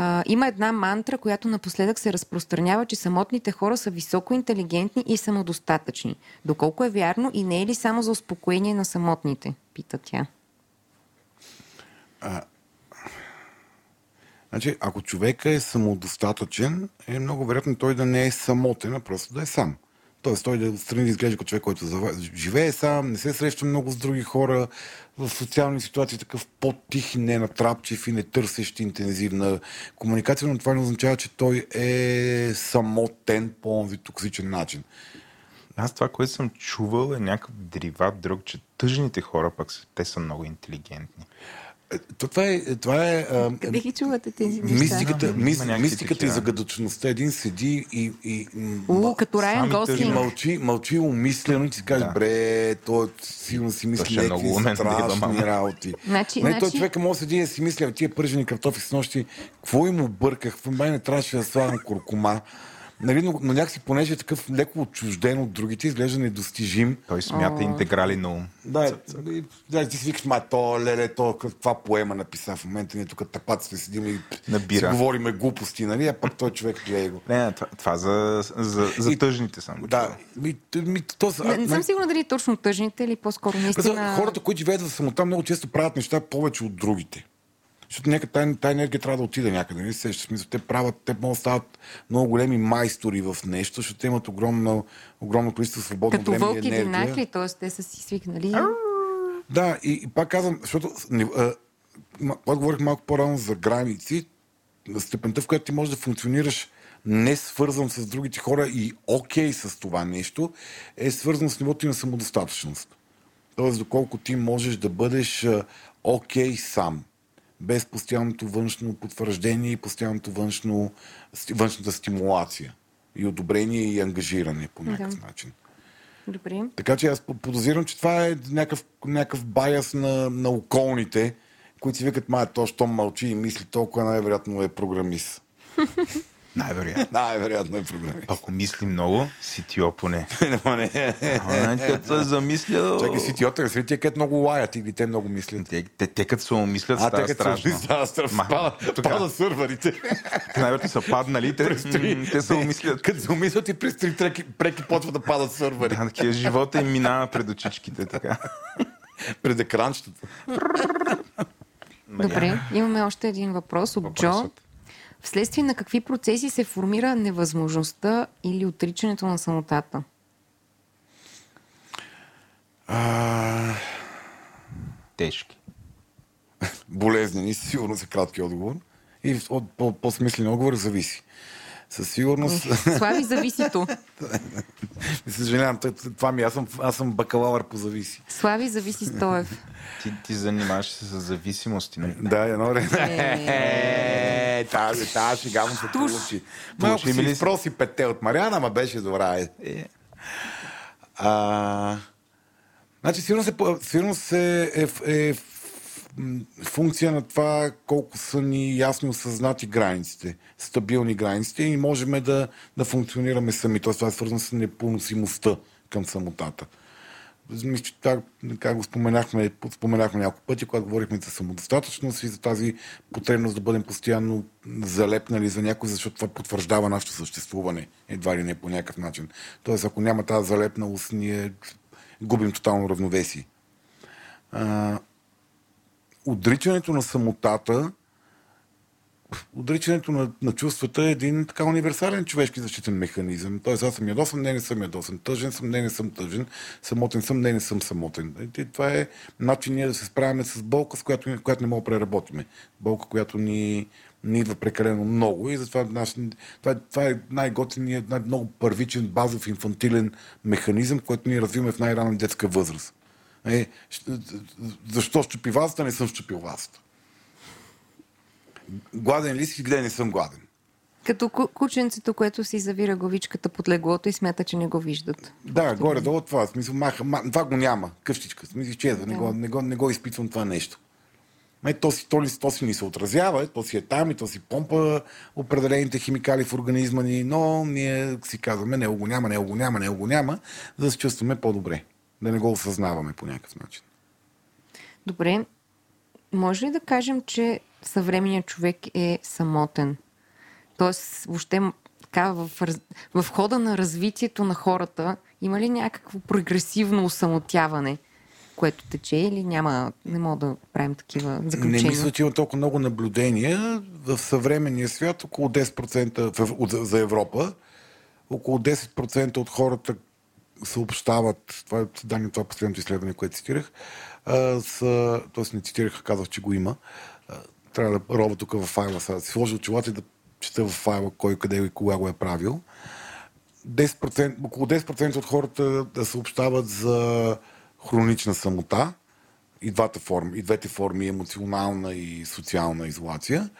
А, има една мантра, която напоследък се разпространява, че самотните хора са високо интелигентни и самодостатъчни. Доколко е вярно и не е ли само за успокоение на самотните? Пита тя. Значи, ако човека е самодостатъчен, е много вероятно той да не е самотен, а просто да е сам. Тоест той да отстрани да изглежда като човек, който живее сам, не се среща много с други хора, в социални ситуации такъв по-тих, не натрапчив и не търсещ интензивна комуникация, но това не означава, че той е самотен по онзи токсичен начин. Аз това, което съм чувал е някакъв дериват друг, че тъжните хора пък те са много интелигентни. Е, То, това е, това е а, Къде ги чувате тези неща? мистиката, мис, мистиката и загадъчността. Един седи и, и м, У, като Райан Гослинг. мълчи, мълчи умислено и ти си каже, Да. бре, той сигурно си мисли е някакви умен, да страшни мама. работи. Значи- не, той значи- човека може да седи и да си мисля, «Бе, тия пържени картофи с нощи, какво им обърках, в мен не трябваше да слагам куркума. Нали, но, но някакси, понеже е такъв леко отчужден от другите, изглежда недостижим. Той смята интеграли на ум. Да, да, ти си викаш, ма, то, леле, то, каква поема написа в момента, ние тук тапаците седим и Набира. си говориме глупости, нали, а пък той човек гледа го. Не, не, това, това за, за, за И- тъжните съм. го Да, ми, ми, то, Не, не съм сигурна дали точно тъжните или по-скоро наистина... хората, които живеят в самота, много често правят неща повече от другите. Защото тази, тази енергия трябва да отиде някъде. Не се смисъл, те правят, те могат да стават много големи майстори в нещо, защото те имат огромно, огромно количество свободно Като време и вълк и енергия. еднакви, т.е. те са си свикнали. Да, и, и пак казвам, защото когато говорих малко по-рано за граници, степента, в която ти можеш да функционираш не свързан с другите хора и окей с това нещо, е свързано с нивото ти на самодостатъчност. Тоест, доколко ти можеш да бъдеш окей сам, без постоянното външно потвърждение и постоянното външно, външната стимулация и одобрение и ангажиране по някакъв Да. начин. Добре. Така че аз подозирам, че това е някакъв, някакъв байас на, на околните, които си викат, май, то, що мълчи и мисли толкова, най-вероятно е програмист. *laughs* Най-вероятно. Най-вероятно е програмист. Ако мисли много, си ти опоне. Нема, *laughs* не. Като се е замисля... *laughs* Чакай си ти отър, среди тия, където много лаят или те много мислят. Те, те, те като се умислят, А, става те страшно. са става страшно. Пада, пада сървърите. Те най-вероятно са паднали, те, те се умислят. Като се умислят и през три треки, преки почва да падат сървъри. Да, такива живота им минава пред очичките, така. Пред екранчетата. Добре. Имаме още един въпрос от Джо. Въпросът. Вследствие на какви процеси се формира невъзможността или отричането на самотата? А, Тежки. *laughs* болезнени, със сигурност е кратки отговор. И от по- по-смислен отговор зависи. Със сигурност... Слави зависито. *laughs* Съжалявам, това ми, аз съм, аз съм бакалавър по зависи. Слави зависи Стоев. Ти, ти занимаваш се с зависимости. нали? Да, едно време. Е, Е, тази, тази шега му се получи. Малко си се? спроси петте от Мариана, ама беше добра. Е. А, значи, сигурно се, сигурно се е, е, е функция на това колко са ни ясни осъзнати границите, стабилни границите и можем да, да функционираме сами. Тоест, това е свързано с непоносимостта към самотата. Мисля, че това, как го споменахме, споменахме няколко пъти, когато говорихме за самодостатъчност и за тази потребност да бъдем постоянно залепнали за някой, защото това потвърждава нашето съществуване, едва ли не по някакъв начин. Тоест, ако няма тази залепналост, ние губим тотално равновесие. Отричането на самотата отричането на, на чувствата е един така универсален човешки защитен механизъм. Тоест аз съм ядосан, не, не съм ядосан. Тъжен съм, не, не съм тъжен. Самотен съм, не, не съм самотен. И това е начин ние да се справяме с болка, с която, която не мога да преработиме. Болка, която ни, ни идва прекалено много и затова наш, това, това е най-готиният, най-много първичен, базов, инфантилен механизъм, който ние развиваме в най-ранна детска възраст. Е, защо щупи вазата, не съм щупил вазата. Гладен ли си, гледай, не съм гладен. Като кученцето, което си завира главичката под леглото и смята, че не го виждат. Да, горе-долу това. Смисъл, маха, ма, това го няма. Къщичка. Смисъл, изчезва. Да. Не, го, не, го, не го изпитвам това нещо. Ме, то, си, то, то си ни се отразява, то си е там и то си помпа определените химикали в организма ни, но ние си казваме, не го няма, не го няма, не го няма, за да се чувстваме по-добре. Да не го осъзнаваме по някакъв начин. Добре. Може ли да кажем, че съвременният човек е самотен? Тоест, въобще така, в, в хода на развитието на хората има ли някакво прогресивно усамотяване? което тече или няма, не мога да правим такива заключения? Не мисля, че има толкова много наблюдения. В съвременния свят около 10% за Европа, около 10% от хората съобщават, това е данни, това последното изследване, което цитирах, са, т.е. не цитирах, казах, че го има. трябва да роба тук в файла, сега да си сложа очилата и да чета в файла кой къде и кога го е правил. 10%, около 10% от хората да съобщават за хронична самота, и, двата форми, и двете форми емоционална и социална изолация.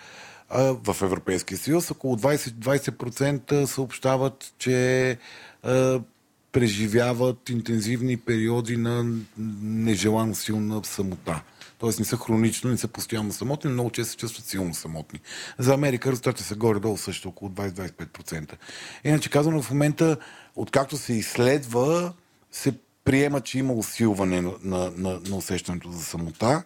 В Европейския съюз около 20%, 20% съобщават, че преживяват интензивни периоди на нежелано силна самота. Тоест не са хронично, не са постоянно самотни, но много често се чувстват силно самотни. За Америка резултатите са горе-долу също около 20-25%. Иначе казано, в момента, откакто се изследва, се приема, че има усилване на, на, на, на усещането за самота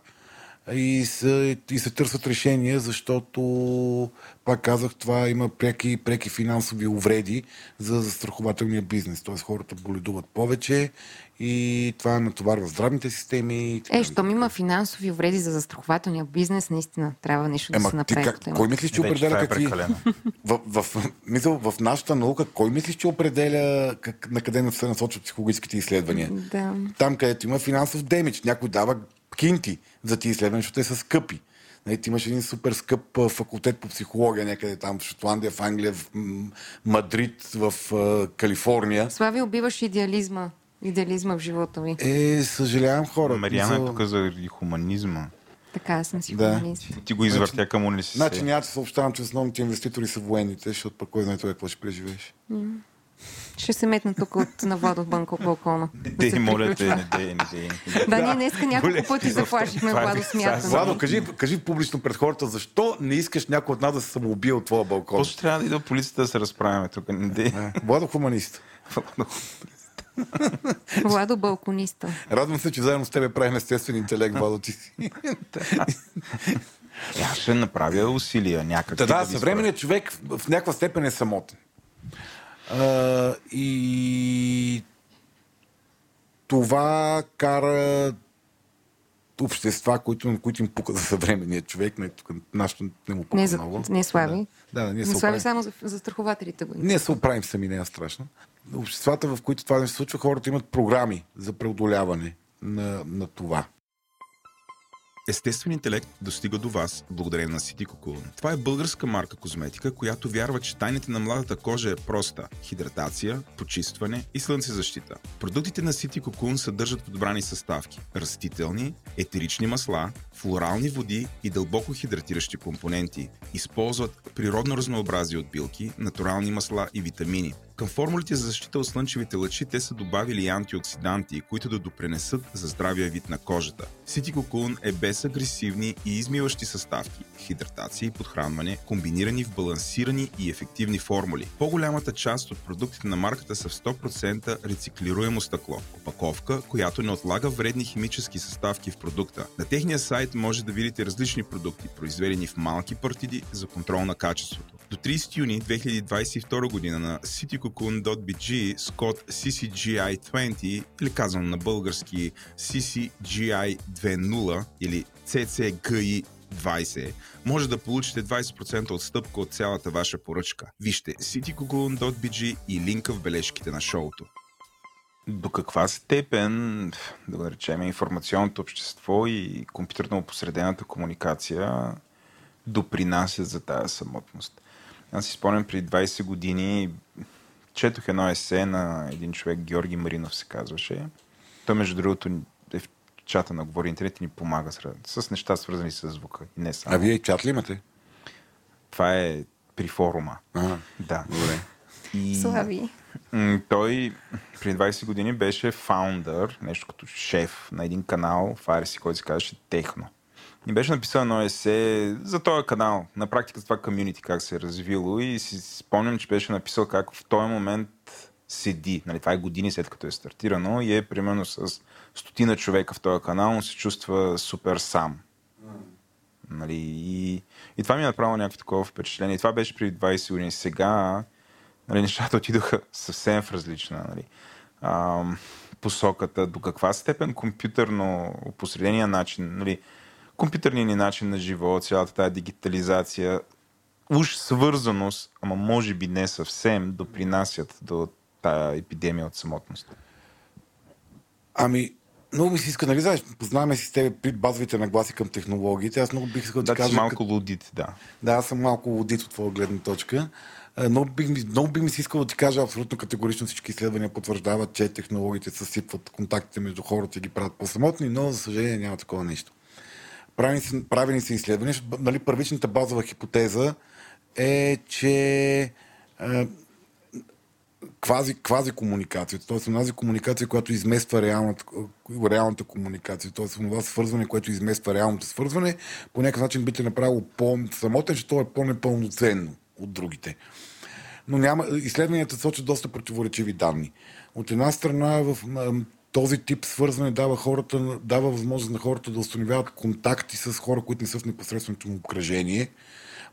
и се, и се търсят решения, защото, пак казах, това има преки, преки финансови увреди за застрахователния бизнес. Т.е. хората боледуват повече и това натоварва здравните системи. Е, щом има финансови увреди за застрахователния бизнес, наистина трябва нещо Ема, да се направи. Как, кой мислиш, че определя е какви... *laughs* в, в, в, мисъл, в нашата наука, кой мислиш, че определя как, на къде се насочват психологическите изследвания? Да. Там, където има финансов демидж, някой дава кинти за тези изследвания, защото те са скъпи. Нали, ти имаш един супер скъп факултет по психология някъде там в Шотландия, в Англия, в Мадрид, в Калифорния. Слави, убиваш идеализма. Идеализма в живота ми. Е, съжалявам хора. Мариана е тук за хуманизма. Така, аз съм си да. хуманист. Ти го извъртя значи, към университет. Значи няма да съобщавам, че основните инвеститори са военните, защото пък кой знае това какво ще преживееш. Mm. Ще се метна тук от на вода от банко балкона. Де, да моля те, не не де. Да, ние днеска няколко пъти заплашихме Владо смятам. Владо, кажи, кажи публично пред хората, защо не искаш някой от нас да се самоубие от твоя балкон? Просто трябва да иде полицията да се разправяме тук. Не де. Владо хуманист. *laughs* Владо балкониста. Радвам се, че заедно с тебе правим естествен интелект, Владо ти си. Аз ще направя усилия някак. Да, да, съвременният човек в някаква степен е самотен. А, и това кара общества, които, които им пука за съвременния човек, не, тук нашето не му пука не, много. Не слави. Да, да, ние не слави оправим. само за, за страхователите го. Ние се оправим сами, не е страшно. Обществата, в които това не се случва, хората имат програми за преодоляване на, на това. Естествен интелект достига до вас благодарение на City Cocoon. Това е българска марка козметика, която вярва, че тайните на младата кожа е проста – хидратация, почистване и слънцезащита. Продуктите на City Cocoon съдържат подбрани съставки – растителни, етерични масла, флорални води и дълбоко хидратиращи компоненти. Използват природно разнообразие от билки, натурални масла и витамини – към формулите за защита от слънчевите лъчи те са добавили антиоксиданти, които да допренесат за здравия вид на кожата. Cocoon е без агресивни и измиващи съставки, хидратация и подхранване, комбинирани в балансирани и ефективни формули. По-голямата част от продуктите на марката са в 100% рециклируемо стъкло. Опаковка, която не отлага вредни химически съставки в продукта. На техния сайт може да видите различни продукти, произведени в малки партиди за контрол на качеството. До 30 юни 2022 година на citycocoon.bg с код CCGI20 или казвам на български CCGI20 или CCGI 20 може да получите 20% отстъпка от цялата ваша поръчка. Вижте citycocoon.bg и линка в бележките на шоуто. До каква степен, да го наречем, информационното общество и компютърно посредената комуникация допринасят за тази самотност? Аз си спомням преди 20 години четох едно есе на един човек, Георги Маринов се казваше. Той, между другото, е в чата на Говори Интернет и ни помага с, с неща, свързани с звука. И не само. А вие чат ли имате? Това е при форума. Ага. Да. Добре. И... Слави. Той преди 20 години беше фаундър, нещо като шеф на един канал в Ареси, който се казваше Техно. И беше написал едно есе за този канал, на практика това комюнити, как се е развило и си спомням, че беше написал как в този момент седи, нали, това е години след като е стартирано и е примерно с стотина човека в този канал, но се чувства супер сам. Нали, и, и това ми е направило някакво такова впечатление. И това беше преди 20 години. Сега нали, нещата отидоха съвсем в различна нали, ам, посоката. До каква степен компютърно посредения начин, нали, компютърният ни начин на живот, цялата тази дигитализация, уж свързаност, ама може би не съвсем, допринасят до тая епидемия от самотност. Ами, много ми се иска, нали знаеш, познаваме си с тебе при базовите нагласи към технологиите. Аз много бих искал да, Да, ти кажа... малко като- лудит, да. Да, аз съм малко лудит от твоя гледна точка. Много бих, много би ми се искало да ти кажа абсолютно категорично всички изследвания потвърждават, че технологиите съсипват контактите между хората и ги правят по-самотни, но за съжаление няма такова нещо. Правени са, правени са изследвания. Нали, първичната базова хипотеза е, че квази, квази комуникацията, т.е. онази комуникация, която измества реалната, реалната комуникация, т.е. това свързване, което измества реалното свързване, по някакъв начин би те направило по-самотен, че то е по-непълноценно от другите. Но няма, изследванията сочат доста противоречиви данни. От една страна в този тип свързване дава, хората, дава възможност на хората да установяват контакти с хора, които не са в непосредственото му обкръжение,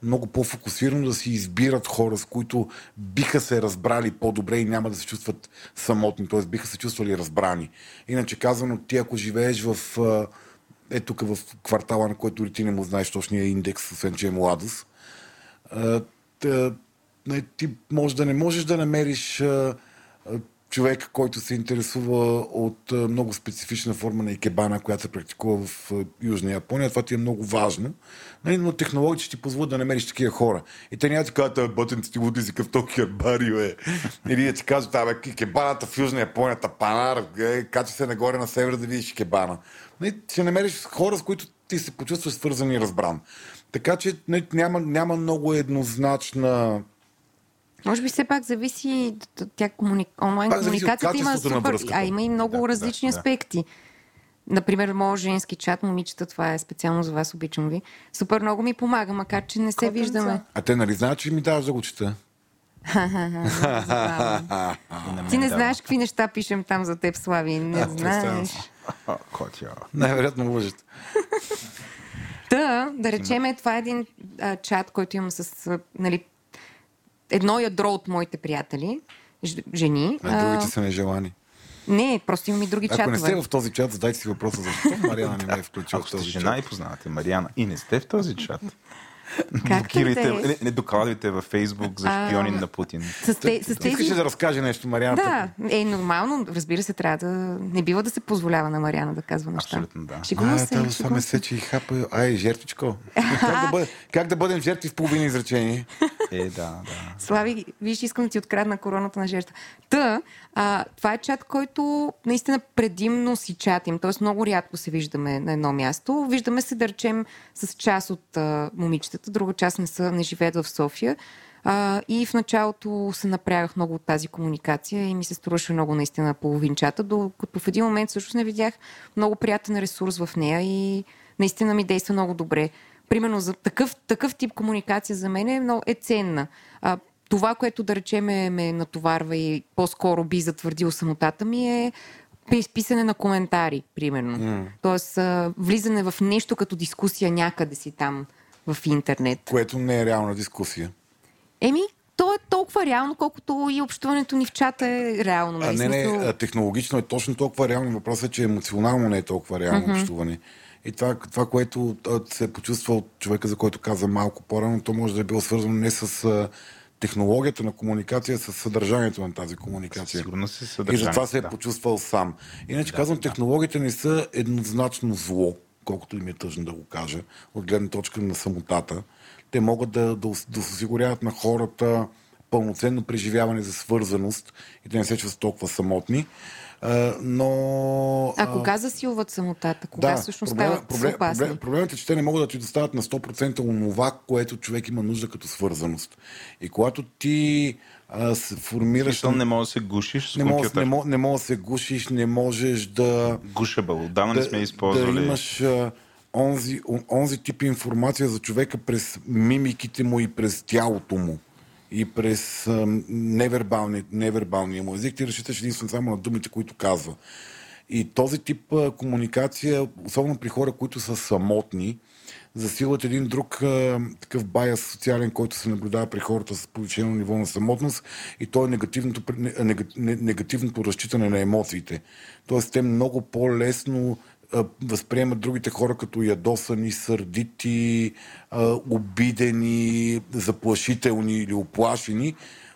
много по-фокусирано да си избират хора, с които биха се разбрали по-добре и няма да се чувстват самотни, т.е. биха се чувствали разбрани. Иначе казано, ти ако живееш в е тук в квартала, на който ти не му знаеш точния индекс, освен че е младост, ти може да не можеш да намериш човек, който се интересува от много специфична форма на икебана, която се практикува в Южна Япония. Това ти е много важно. Нали, но технологиите ще ти позволят да намериш такива хора. И те няма ти кажат, а, бътен ти луди си къв токи барио е. *laughs* Или ти кажат, абе, икебаната в Южна Япония, тапанар, е, качи се нагоре на север да видиш икебана. Нали, ще намериш хора, с които ти се почувстваш свързан и разбран. Така че нали, няма, няма много еднозначна Може би все пак зависи, т- тя комуни... онлайн Пак от комуникацията има супер, а има и много Да, да, различни да. аспекти. Например, моят женски чат, момичета, това е специално за вас, обичам ви. Супер много ми помага, макар че не се Котенца. виждаме. А те нали знаят, че ми даваш да го чета? Ти не знаеш какви неща пишем там за теб, Слави. Не знаеш. Най-вероятно лъжат. Та, да речем, това е един а, чат, който имам с а, нали, едно ядро от моите приятели, ж- жени. А другите са нежелани. не, просто имам и други Ако не чатове. сте в този чат, задайте си въпроса защо Мариана не ме е включила Ако в сте този жена чат. и познавате Мариана и не сте в този чат, Как блокирайте, да не, не докладвайте във Фейсбук за А, шпионин на Путин. С, те, с Ти искаш ли да разкаже нещо, Мариана? Да, е нормално. Разбира се, трябва да... Не бива да се позволява на Мариана да казва неща. Абсолютно да. Шегувам А, се, това шегувам ме се. сече и хапа. Ай, жертвичко. как, да бъде, как да бъдем жертви в половина изречение? Е, да, да. Слави, виж, искам да ти открадна короната на жертва. Та, а, това е чат, който наистина предимно си чатим, т.е. много рядко се виждаме на едно място. Виждаме се, да речем, с част от а, момичетата, друга част не, са, не живеят в София. А, и в началото се напрягах много от тази комуникация и ми се струваше много наистина половинчата, докато в един момент всъщност не видях много приятен ресурс в нея и наистина ми действа много добре. Примерно за такъв, такъв тип комуникация за мен е, много, е ценна. А, това, което да речеме ме натоварва и по-скоро би затвърдило самотата ми е писане на коментари, примерно. Mm. Тоест, влизане в нещо като дискусия някъде си там в интернет. Което не е реална дискусия. Еми, то е толкова реално, колкото и общуването ни в чата е реално. А, не, не, а, технологично е точно толкова реално. Въпросът е, че емоционално не е толкова реално mm-hmm. общуване. И това, това което се е почувства от човека, за който каза малко по-рано, то може да е било свързано не с технологията на комуникация, с съдържанието на тази комуникация. Сигурно се съдържание. И затова се е да. почувствал сам. Иначе да, казвам, да. технологиите не са еднозначно зло, колкото и ми е тъжно да го кажа, от гледна точка на самотата. Те могат да, да, да осигуряват на хората пълноценно преживяване за свързаност и да не се чувстват толкова самотни. А, но... А кога засилват самотата? Кога да, всъщност проблем, стават проблем, проблем, проблемът е, че те не могат да ти доставят на 100% онова, което човек има нужда като свързаност. И когато ти а, се формираш... не можеш да се гушиш с не можеш, не, мож, не можеш да се гушиш, не можеш да... Гушабъл, да, не сме използвали. Да имаш а, онзи, онзи тип информация за човека през мимиките му и през тялото му и през невербалния, невербалния му език, ти разчиташ единствено само на думите, които казва. И този тип а, комуникация, особено при хора, които са самотни, засилват един друг а, такъв баяс социален, който се наблюдава при хората с повишено ниво на самотност и то е негативното, негативното разчитане на емоциите. Тоест, те много по-лесно възприемат другите хора като ядосани, сърдити, обидени, заплашителни или оплашени,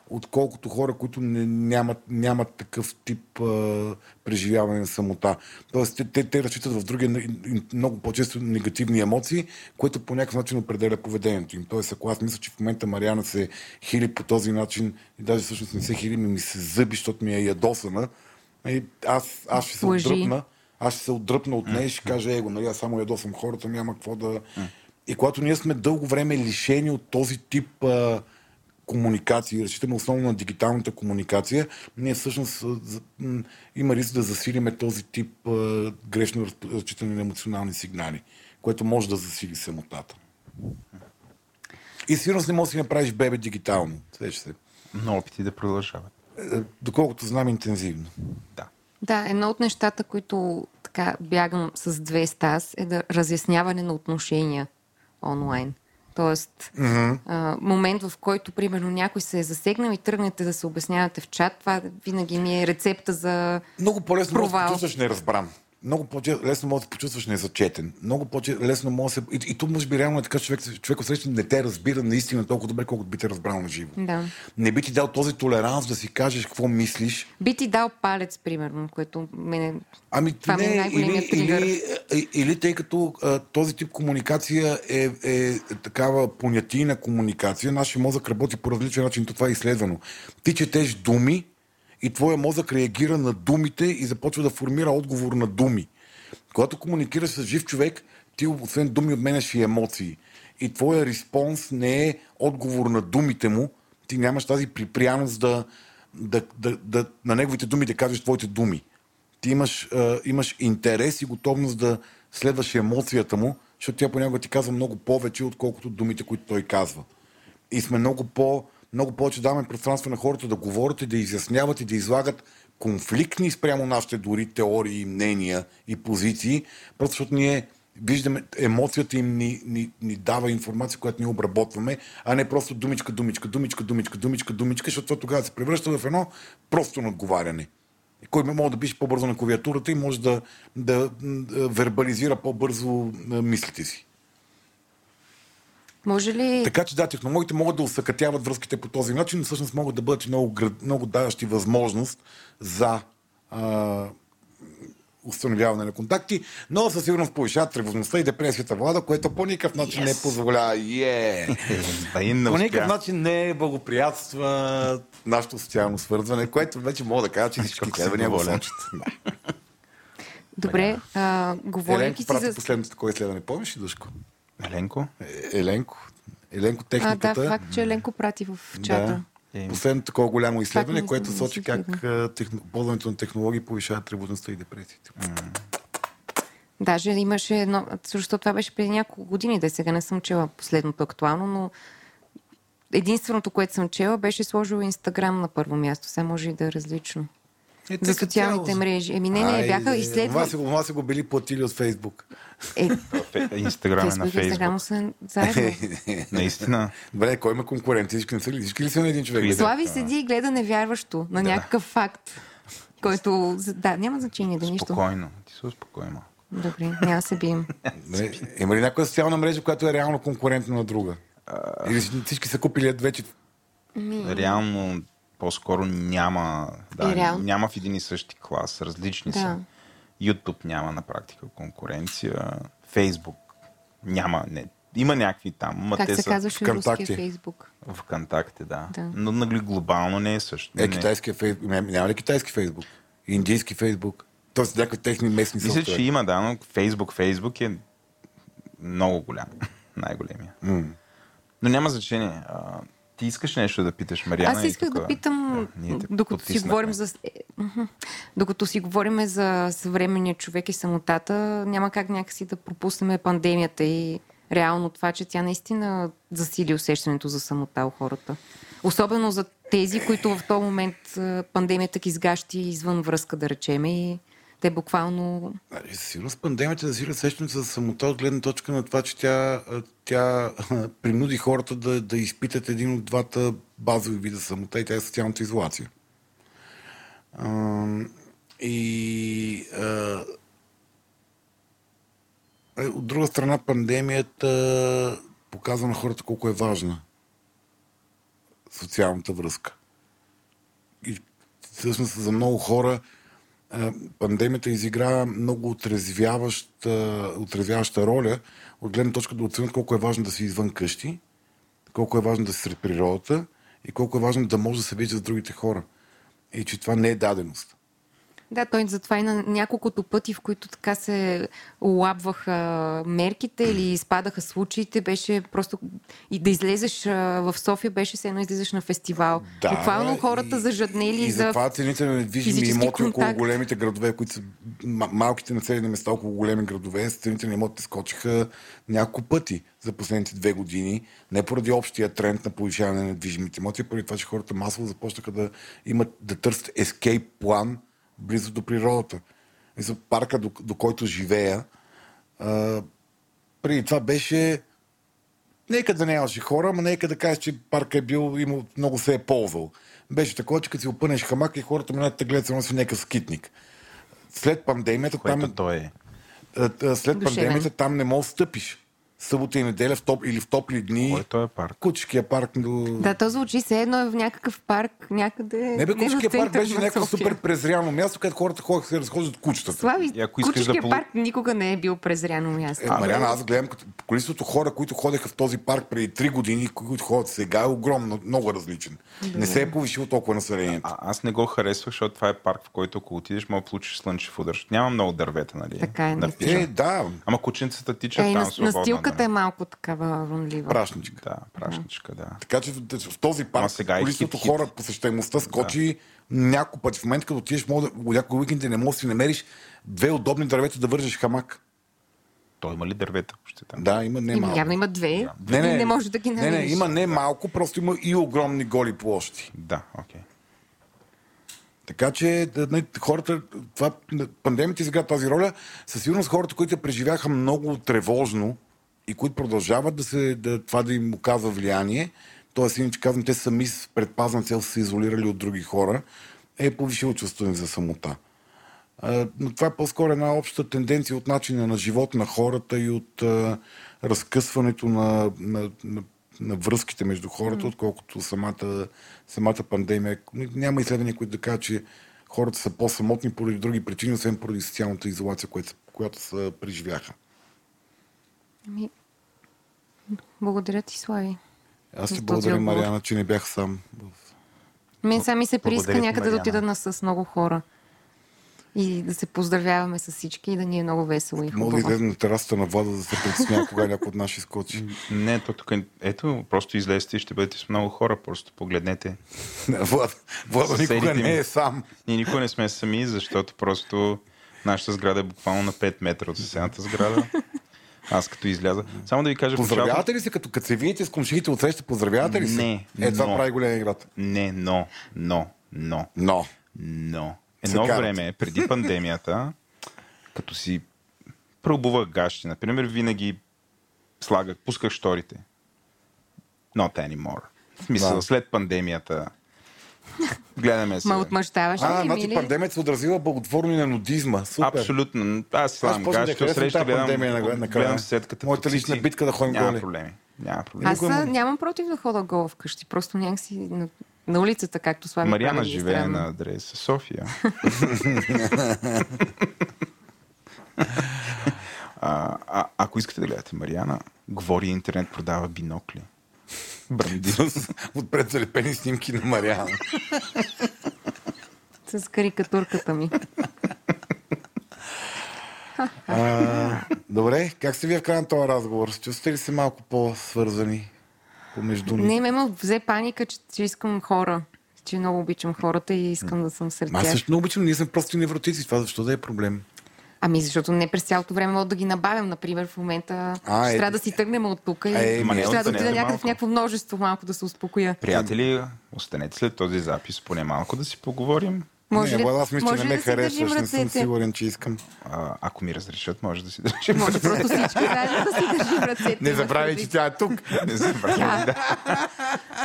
отколкото хора, които не, нямат, нямат такъв тип а, преживяване на самота. Тоест, те, те, те разчитат в други много по-често негативни емоции, което по някакъв начин определя поведението им. Тоест, ако аз мисля, че в момента Мариана се хили по този начин и даже всъщност не се хили, ми се зъби, защото ми е ядосана, и аз, аз ще се отдръпна аз ще се отдръпна от нея и ще кажа, его, нали, аз само ядосвам хората, няма какво да... И когато ние сме дълго време лишени от този тип а, комуникации, разчитаме основно на дигиталната комуникация, ние всъщност има риск да засилиме този тип а, грешно разчитане на емоционални сигнали, което може да засили самотата. И сигурно не можеш да си направиш бебе дигитално. Свеж се. Но опити да продължават. Е, доколкото знам интензивно. Да. Да, едно от нещата, които така бягам с две стас, е да разясняване на отношения онлайн. Тоест, mm-hmm. а, момент, в който, примерно, някой се е засегнал и тръгнете да се обяснявате в чат, това винаги ми е рецепта за. Много по-лесно провал. да се чувстваш неразбран много по-лесно може да се почувстваш незачетен. Много по-лесно може да се... И, и тук може би реално е така, човек, човек среща не те разбира наистина толкова добре, колкото би те разбрал на живо. Да. Не би ти дал този толеранс да си кажеш какво мислиш. Би ти дал палец, примерно, което мене... Ами това не, ми е или, или, или, или тъй като а, този тип комуникация е, е такава понятийна комуникация, нашия мозък работи по различен начин, то това е изследвано. Ти четеш думи, и твоя мозък реагира на думите и започва да формира отговор на думи. Когато комуникираш с жив човек, ти освен думи обменяш и емоции. И твоя респонс не е отговор на думите му, ти нямаш тази припряност да, да, да, да на неговите думи да кажеш твоите думи. Ти имаш, а, имаш интерес и готовност да следваш емоцията му, защото тя понякога ти казва много повече, отколкото думите, които той казва. И сме много по- много повече даваме пространство на хората да говорят и да изясняват и да излагат конфликтни спрямо нашите дори теории, мнения и позиции, просто защото ние виждаме, емоцията им ни, ни, ни дава информация, която ние обработваме, а не просто думичка, думичка, думичка, думичка, думичка, думичка, защото тогава се превръща в едно просто надговаряне. Кой може да пише по-бързо на клавиатурата и може да, да, да вербализира по-бързо мислите си. Може ли... Така че да, технологиите могат да усъкътяват връзките по този начин, но всъщност могат да бъдат много, много даващи възможност за а, установяване на контакти, но със сигурност повишават тревожността и депресията влада, което по никакъв начин yes. *laughs* не позволява. Yeah. по никакъв начин не благоприятства нашето социално свързване, което вече мога да кажа, че всички изследвания го сочат. Добре, а, говорейки си за... последното такова изследване, помниш ли, Душко? Еленко? Е, Еленко. Еленко техниката. А, да, факт, че Еленко прати в чата. Да. Е, Последното такова голямо изследване, което сочи как техно... ползването на технологии повишава тревожността и депресията. Даже имаше едно, защото това беше преди няколко години, да сега не съм чела последното актуално, но единственото, което съм чела, беше сложила Инстаграм на първо място. Сега може и да е различно. Е, за социалните цяло... мрежи. Еми не, не, бяха изследвани. Това са го били платили от Фейсбук. Е, Инстаграм е на Фейсбук. Инстаграм са заедно. *laughs* Наистина. Добре, кой има конкуренция? Всички, ли, всички ли са на един човек? Слави седи и гледа невярващо на да. някакъв факт, който... Да, няма значение да нищо. Спокойно. Ти се успокой малко. Добре, няма се бием. Има ли някоя социална мрежа, която е реално конкурентна на друга? Или всички са купили вече Реално, по-скоро няма, да, няма в един и същи клас, различни Да. са. YouTube няма на практика конкуренция, Facebook няма, не, има някакви там, ма Как те се са казваше ВКонтакте. руския Фейсбук? в ВКонтакте, да. Да. Но нали, глобално не е също. Е, Не. китайския фейсбук. Няма, ли китайски фейсбук? Индийски фейсбук? Тоест някакви техни местни Мисля, че има, да, но Facebook, Facebook е много голям. *laughs* Най-големия. М. Но няма значение. А, ти искаш нещо да питаш, Мариана? Аз исках да питам, Да, докато си говорим за... Докато си говорим за съвременния човек и самотата, няма как някакси да пропуснем пандемията и реално това, че тя наистина засили усещането за самота у хората. Особено за тези, които в този момент пандемията ги сгащи извън връзка, да речем, и те буквално... Със сигурност пандемията засили усещането за самота от гледна точка на това, че тя, тя принуди хората да, да изпитат един от двата базови вида самота и тя е социалната изолация. И а, е, от друга страна пандемията показва на хората колко е важна социалната връзка. И всъщност за много хора пандемията изигра много отрезвяваща, отрезвяваща роля от гледна точка да оценят колко е важно да си извън къщи, колко е важно да си сред природата и колко е важно да може да се вижда с другите хора. И че това не е даденост. Да, той затова и на няколкото пъти, в които така се олабваха мерките или изпадаха случаите, беше просто и да излезеш в София, беше се едно излизаш на фестивал. Буквално хората и- зажаднели и за... затова цените на недвижими имоти около контакт. големите градове, които са ма- малките населени места около големи градове, цените на имотите скочиха няколко пъти за последните две години. Не поради общия тренд на повишаване на недвижимите имоти, поради това, че хората масово започнаха да имат да търсят ескейп план близо до природата. И за парка, до, до който живея, а, преди това беше Нека да нямаше хора, ама нека да кажеш, че парка е бил, имал, много се е ползвал. Беше такова, че като си опънеш хамак и хората минат да гледат само си някакъв скитник. След пандемията, Което там, той е. след Душевен. пандемията там не можеш да стъпиш. Събота и неделя в топ, или в топли дни. Кой е този парк? Кучкия парк до... Да, то звучи се едно е в някакъв парк, някъде... Не бе, в Кучкия парк беше някакво супер презряно място, където хората ходеха се разхождат кучетата. Слави, И ако искаш да полу- парк никога не е бил презряно място. Е, Мариана, аз гледам като количеството хора, които ходеха в този парк преди 3 години, и които ходят сега, е огромно, много различен. Не се е повишило толкова населението. А, аз не го харесвах, защото това е парк, в който ако отидеш, мога да получиш слънчев удар. Няма много дървета, нали? Така е, пича. Е, да, Ама кученцата тичат Е, там настилката нали? е малко такава рунлива. прашничка. Да, прашничка, да. Така че в, този парк сега е количеството хит-хит. хора, посещаемостта скочи няколко пъти. В момента, като отидеш, може да, някой уикенд не можеш да си намериш две удобни дървета да вържеш хамак. Той има ли дървета още там? Да, има не малко. явно има две. и не може да ги не, намериш. не, има не малко, просто има и огромни голи площи. Да, окей. Така че да, не, хората, това, пандемията изигра тази роля. Със сигурност хората, които преживяха много тревожно и които продължават да се, да, това да им оказва влияние, т.е. иначе казвам, те сами с предпазна цел са се изолирали от други хора, е повишило чувството им за самота. А, но това е по-скоро една обща тенденция от начина на живот на хората и от а, разкъсването на, на, на, на връзките между хората, отколкото самата, самата пандемия. Няма изследвания, които да кажат, че хората са по-самотни поради други причини, освен поради социалната изолация, която, която са преживяха. Ами, Благодаря ти, Слави. Аз ти благодаря, отговор. Мариана, че не бях сам. Мен сами се прииска някъде да отида на с много хора. И да се поздравяваме с всички и да ни е много весело и Мога да хубаво. излезем на терасата на Влада, да се притесня, кога някой от наши скочи. Не, то тук, е- ето, просто излезте и ще бъдете с много хора, просто погледнете. Влада, Влада никога не е сам. Ние никога не сме сами, защото просто нашата сграда е буквално на 5 метра от съседната сграда. Аз като изляза. Само да ви кажа в началото- Поздравявате ли се, като, като се видите с комшиите от среща, поздравявате ли се? Не, Е, това но. прави голям играта. Не, но, но, но, Но. но. Едно време, преди пандемията, *laughs* като си преобувах гащи, например, винаги слагах, пусках шторите. Not anymore. В смисъл, Да. след пандемията Гледаме се. Ма отмъщаваш ли А, значи или? пандемията се отразила благотворно и на нудизма. Супер. Абсолютно. Аз да гащи, харесвам среща гледам, пандемия на- накрая. гледам сетката. Моята лична битка да ходим Няма голи. проблеми. Няма проблеми. Аз а, нямам против да хода гола вкъщи. Просто някакси на, на улицата, както Слави Мариана прави, е живее странно. на адрес София. *laughs* *laughs* а, а, ако искате да гледате Мариана, говори интернет, продава бинокли. Бранди. *laughs* Отпред залепени снимки на Мариана. С карикатурката ми. А, добре, как се вие в края на този разговор? Чувствате ли се малко по-свързани помежду ни? Не, ме ме взе паника, че, че искам хора. Че много обичам хората и искам да съм сред Аз тях. също не обичам, ние сме просто невротици. Това защо да е проблем? Ами защото не през цялото време мога да ги набавям. Например, в момента А, ще е- трябва да си тръгнем от тук и Е, не, ще трябва да отида някъде в някакво множество малко да се успокоя. Приятели, останете след този запис поне малко да си поговорим. Може не, ли, аз мисля, че не ме да харесваш, не съм сигурен, че искам. А, ако ми разрешат, може да си държим. Може просто всички заедно да си държим ръцете. Не забравяй, че тя е тук. Не забравяй, да.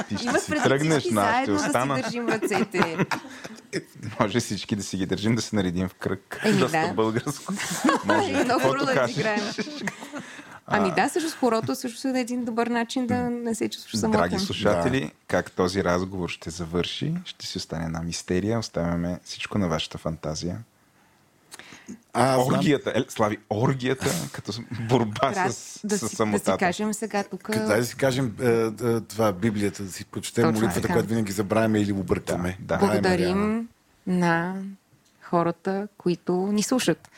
Ти ще Имаш си тръгнеш, аз ще заедно да си остана. държим ръцете. Може всички да си ги държим, да се наредим в кръг. Еми, Доста да. българско. И Може. много добре да играем. Ами да, също с хорото също е един добър начин да не се чувстваш самотен. Драги слушатели, как този разговор ще завърши, ще си остане една мистерия. Оставяме всичко на вашата фантазия. А, аз знам. Оргията, е, Слави, оргията като борба Трябва с, да, с си, да самотата. си кажем сега тук. Дай да си кажем е, е, това, Библията, да си прочетем Точно молитвата, така. която винаги забравяме или объркваме. Да, да. Благодарим на хората, които ни слушат.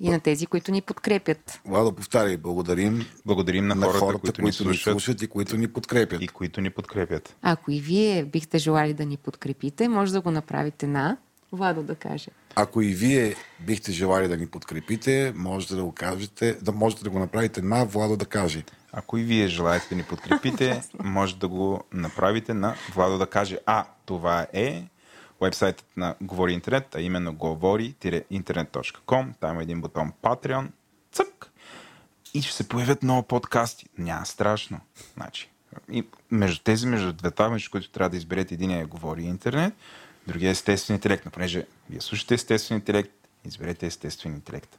И на тези, които ни подкрепят. Владо, повтаряй, благодарим Благодарим на, на хората, хората, които, които, ни слушат, слушат и които ни подкрепят. и които ни подкрепят. Ако и вие бихте желали да ни подкрепите, може да го направите на Владо да каже. Ако и вие бихте желали да ни подкрепите, можете да го кажете, да можете да го направите на Владо да каже. Ако и вие желаете да ни подкрепите, *laughs* може да го направите на Владо да каже. А, това е вебсайтът на Говори Интернет, а именно говори-интернет.com. Там има един бутон Patreon. Цък! И ще се появят много подкасти. Няма страшно. Значи, и между тези, между двете, между които трябва да изберете един е Говори Интернет, другия е естествен интелект. Но понеже вие слушате естествен интелект, изберете естествен интелект.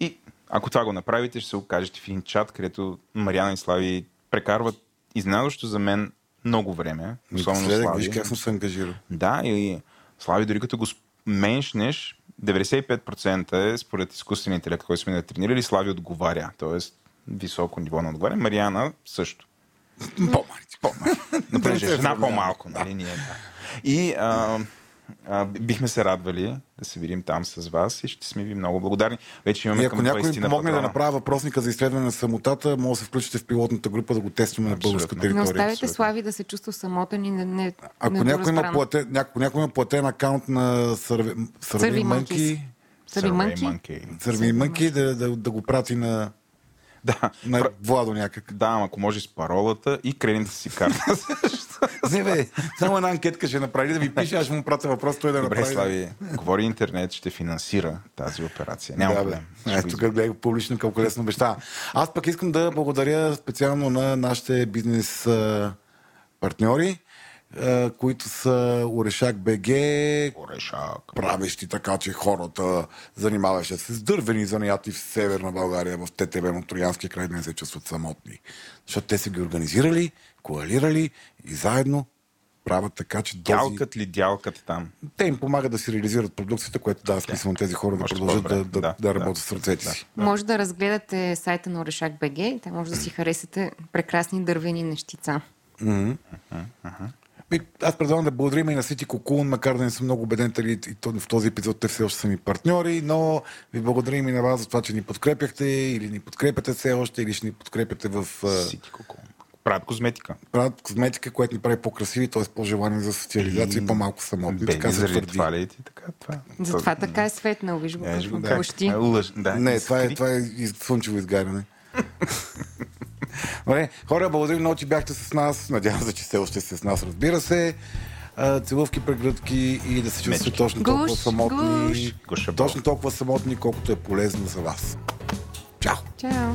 И ако това го направите, ще се окажете в един чат, където Мариана и Слави прекарват изненадващо за мен много време. Особено Следък, Слави. виж как съм се ангажирал. Да, и Слави, дори като го меншнеш, 95% е според изкуствения интелект, който сме натренирали, Слави отговаря. Тоест, високо ниво на отговаря. Мариана също. По-малко. Но понеже *laughs* се е жена сравняваме. по-малко, нали? Ние, да. И а, а, бихме се радвали да се видим там с вас и ще сме ви много благодарни. Вече имаме И ако към някой 20 ми помогне да патрона. направя въпросника за изследване на самотата, може да се включите в пилотната група да го тестваме на българска Не територия. оставяйте абсолютно. Слави да се чувства самотен и не, не, Ако някой, има платен, няко, някой има платен акаунт на Сърви Мънки. Сърви Мънки да, да, да го прати на, *laughs* Да, на Владо някак. да, ако може с паролата и кредитната си карта. *laughs* Не бе, само една анкетка ще направи да ми пише, аз ще му пратя въпрос, той да Добре, направи. Слави, говори интернет, ще финансира тази операция. Няма да, проблем. Е, тук гледай публично колко лесно обещава. Аз пък искам да благодаря специално на нашите бизнес партньори, които са Орешак БГ, Орешак. правещи така, че хората, занимаващи се с дървени занаяти в Северна България, в ТТБ на Троянския край, да не се чувстват самотни. Защото те са ги организирали, коалирали и заедно правят така, че този... Дялкат ли дялкат там? те им помагат да си реализират продукцията, което дава смисъл на тези хора да Още продължат да, да, Да, да, да. работят с ръцете си. Може да разгледате сайта на Орешак БГ. Там може да си харесате прекрасни дървени нещица. И Аз предлагам да благодарим и на Сити Кокун, макар да не съм много убеден, дали и в този епизод те все още са ми партньори, но ви благодарим и на вас за това, че ни подкрепяхте или ни подкрепяте все още, или ще ни подкрепяте в Сити коко. Правят козметика. правят козметика, която ни прави по-красиви, т.е. по-желани за социализация и по-малко самотни. Така се твърди. това ли ти така? Това. Затова така е светнал. Виж го блъщи. е лъж. Да, Не, това е, това е слънчево изгаряне. *laughs* Добре, хора, благодарим много, че бяхте с нас. Надявам се, че все още сте с нас, разбира се. А, Целувки, прегръдки и да се чувствате точно толкова Гуш, самотни. гуш. Точно толкова самотни, колкото е полезно за вас. Чао! Чао!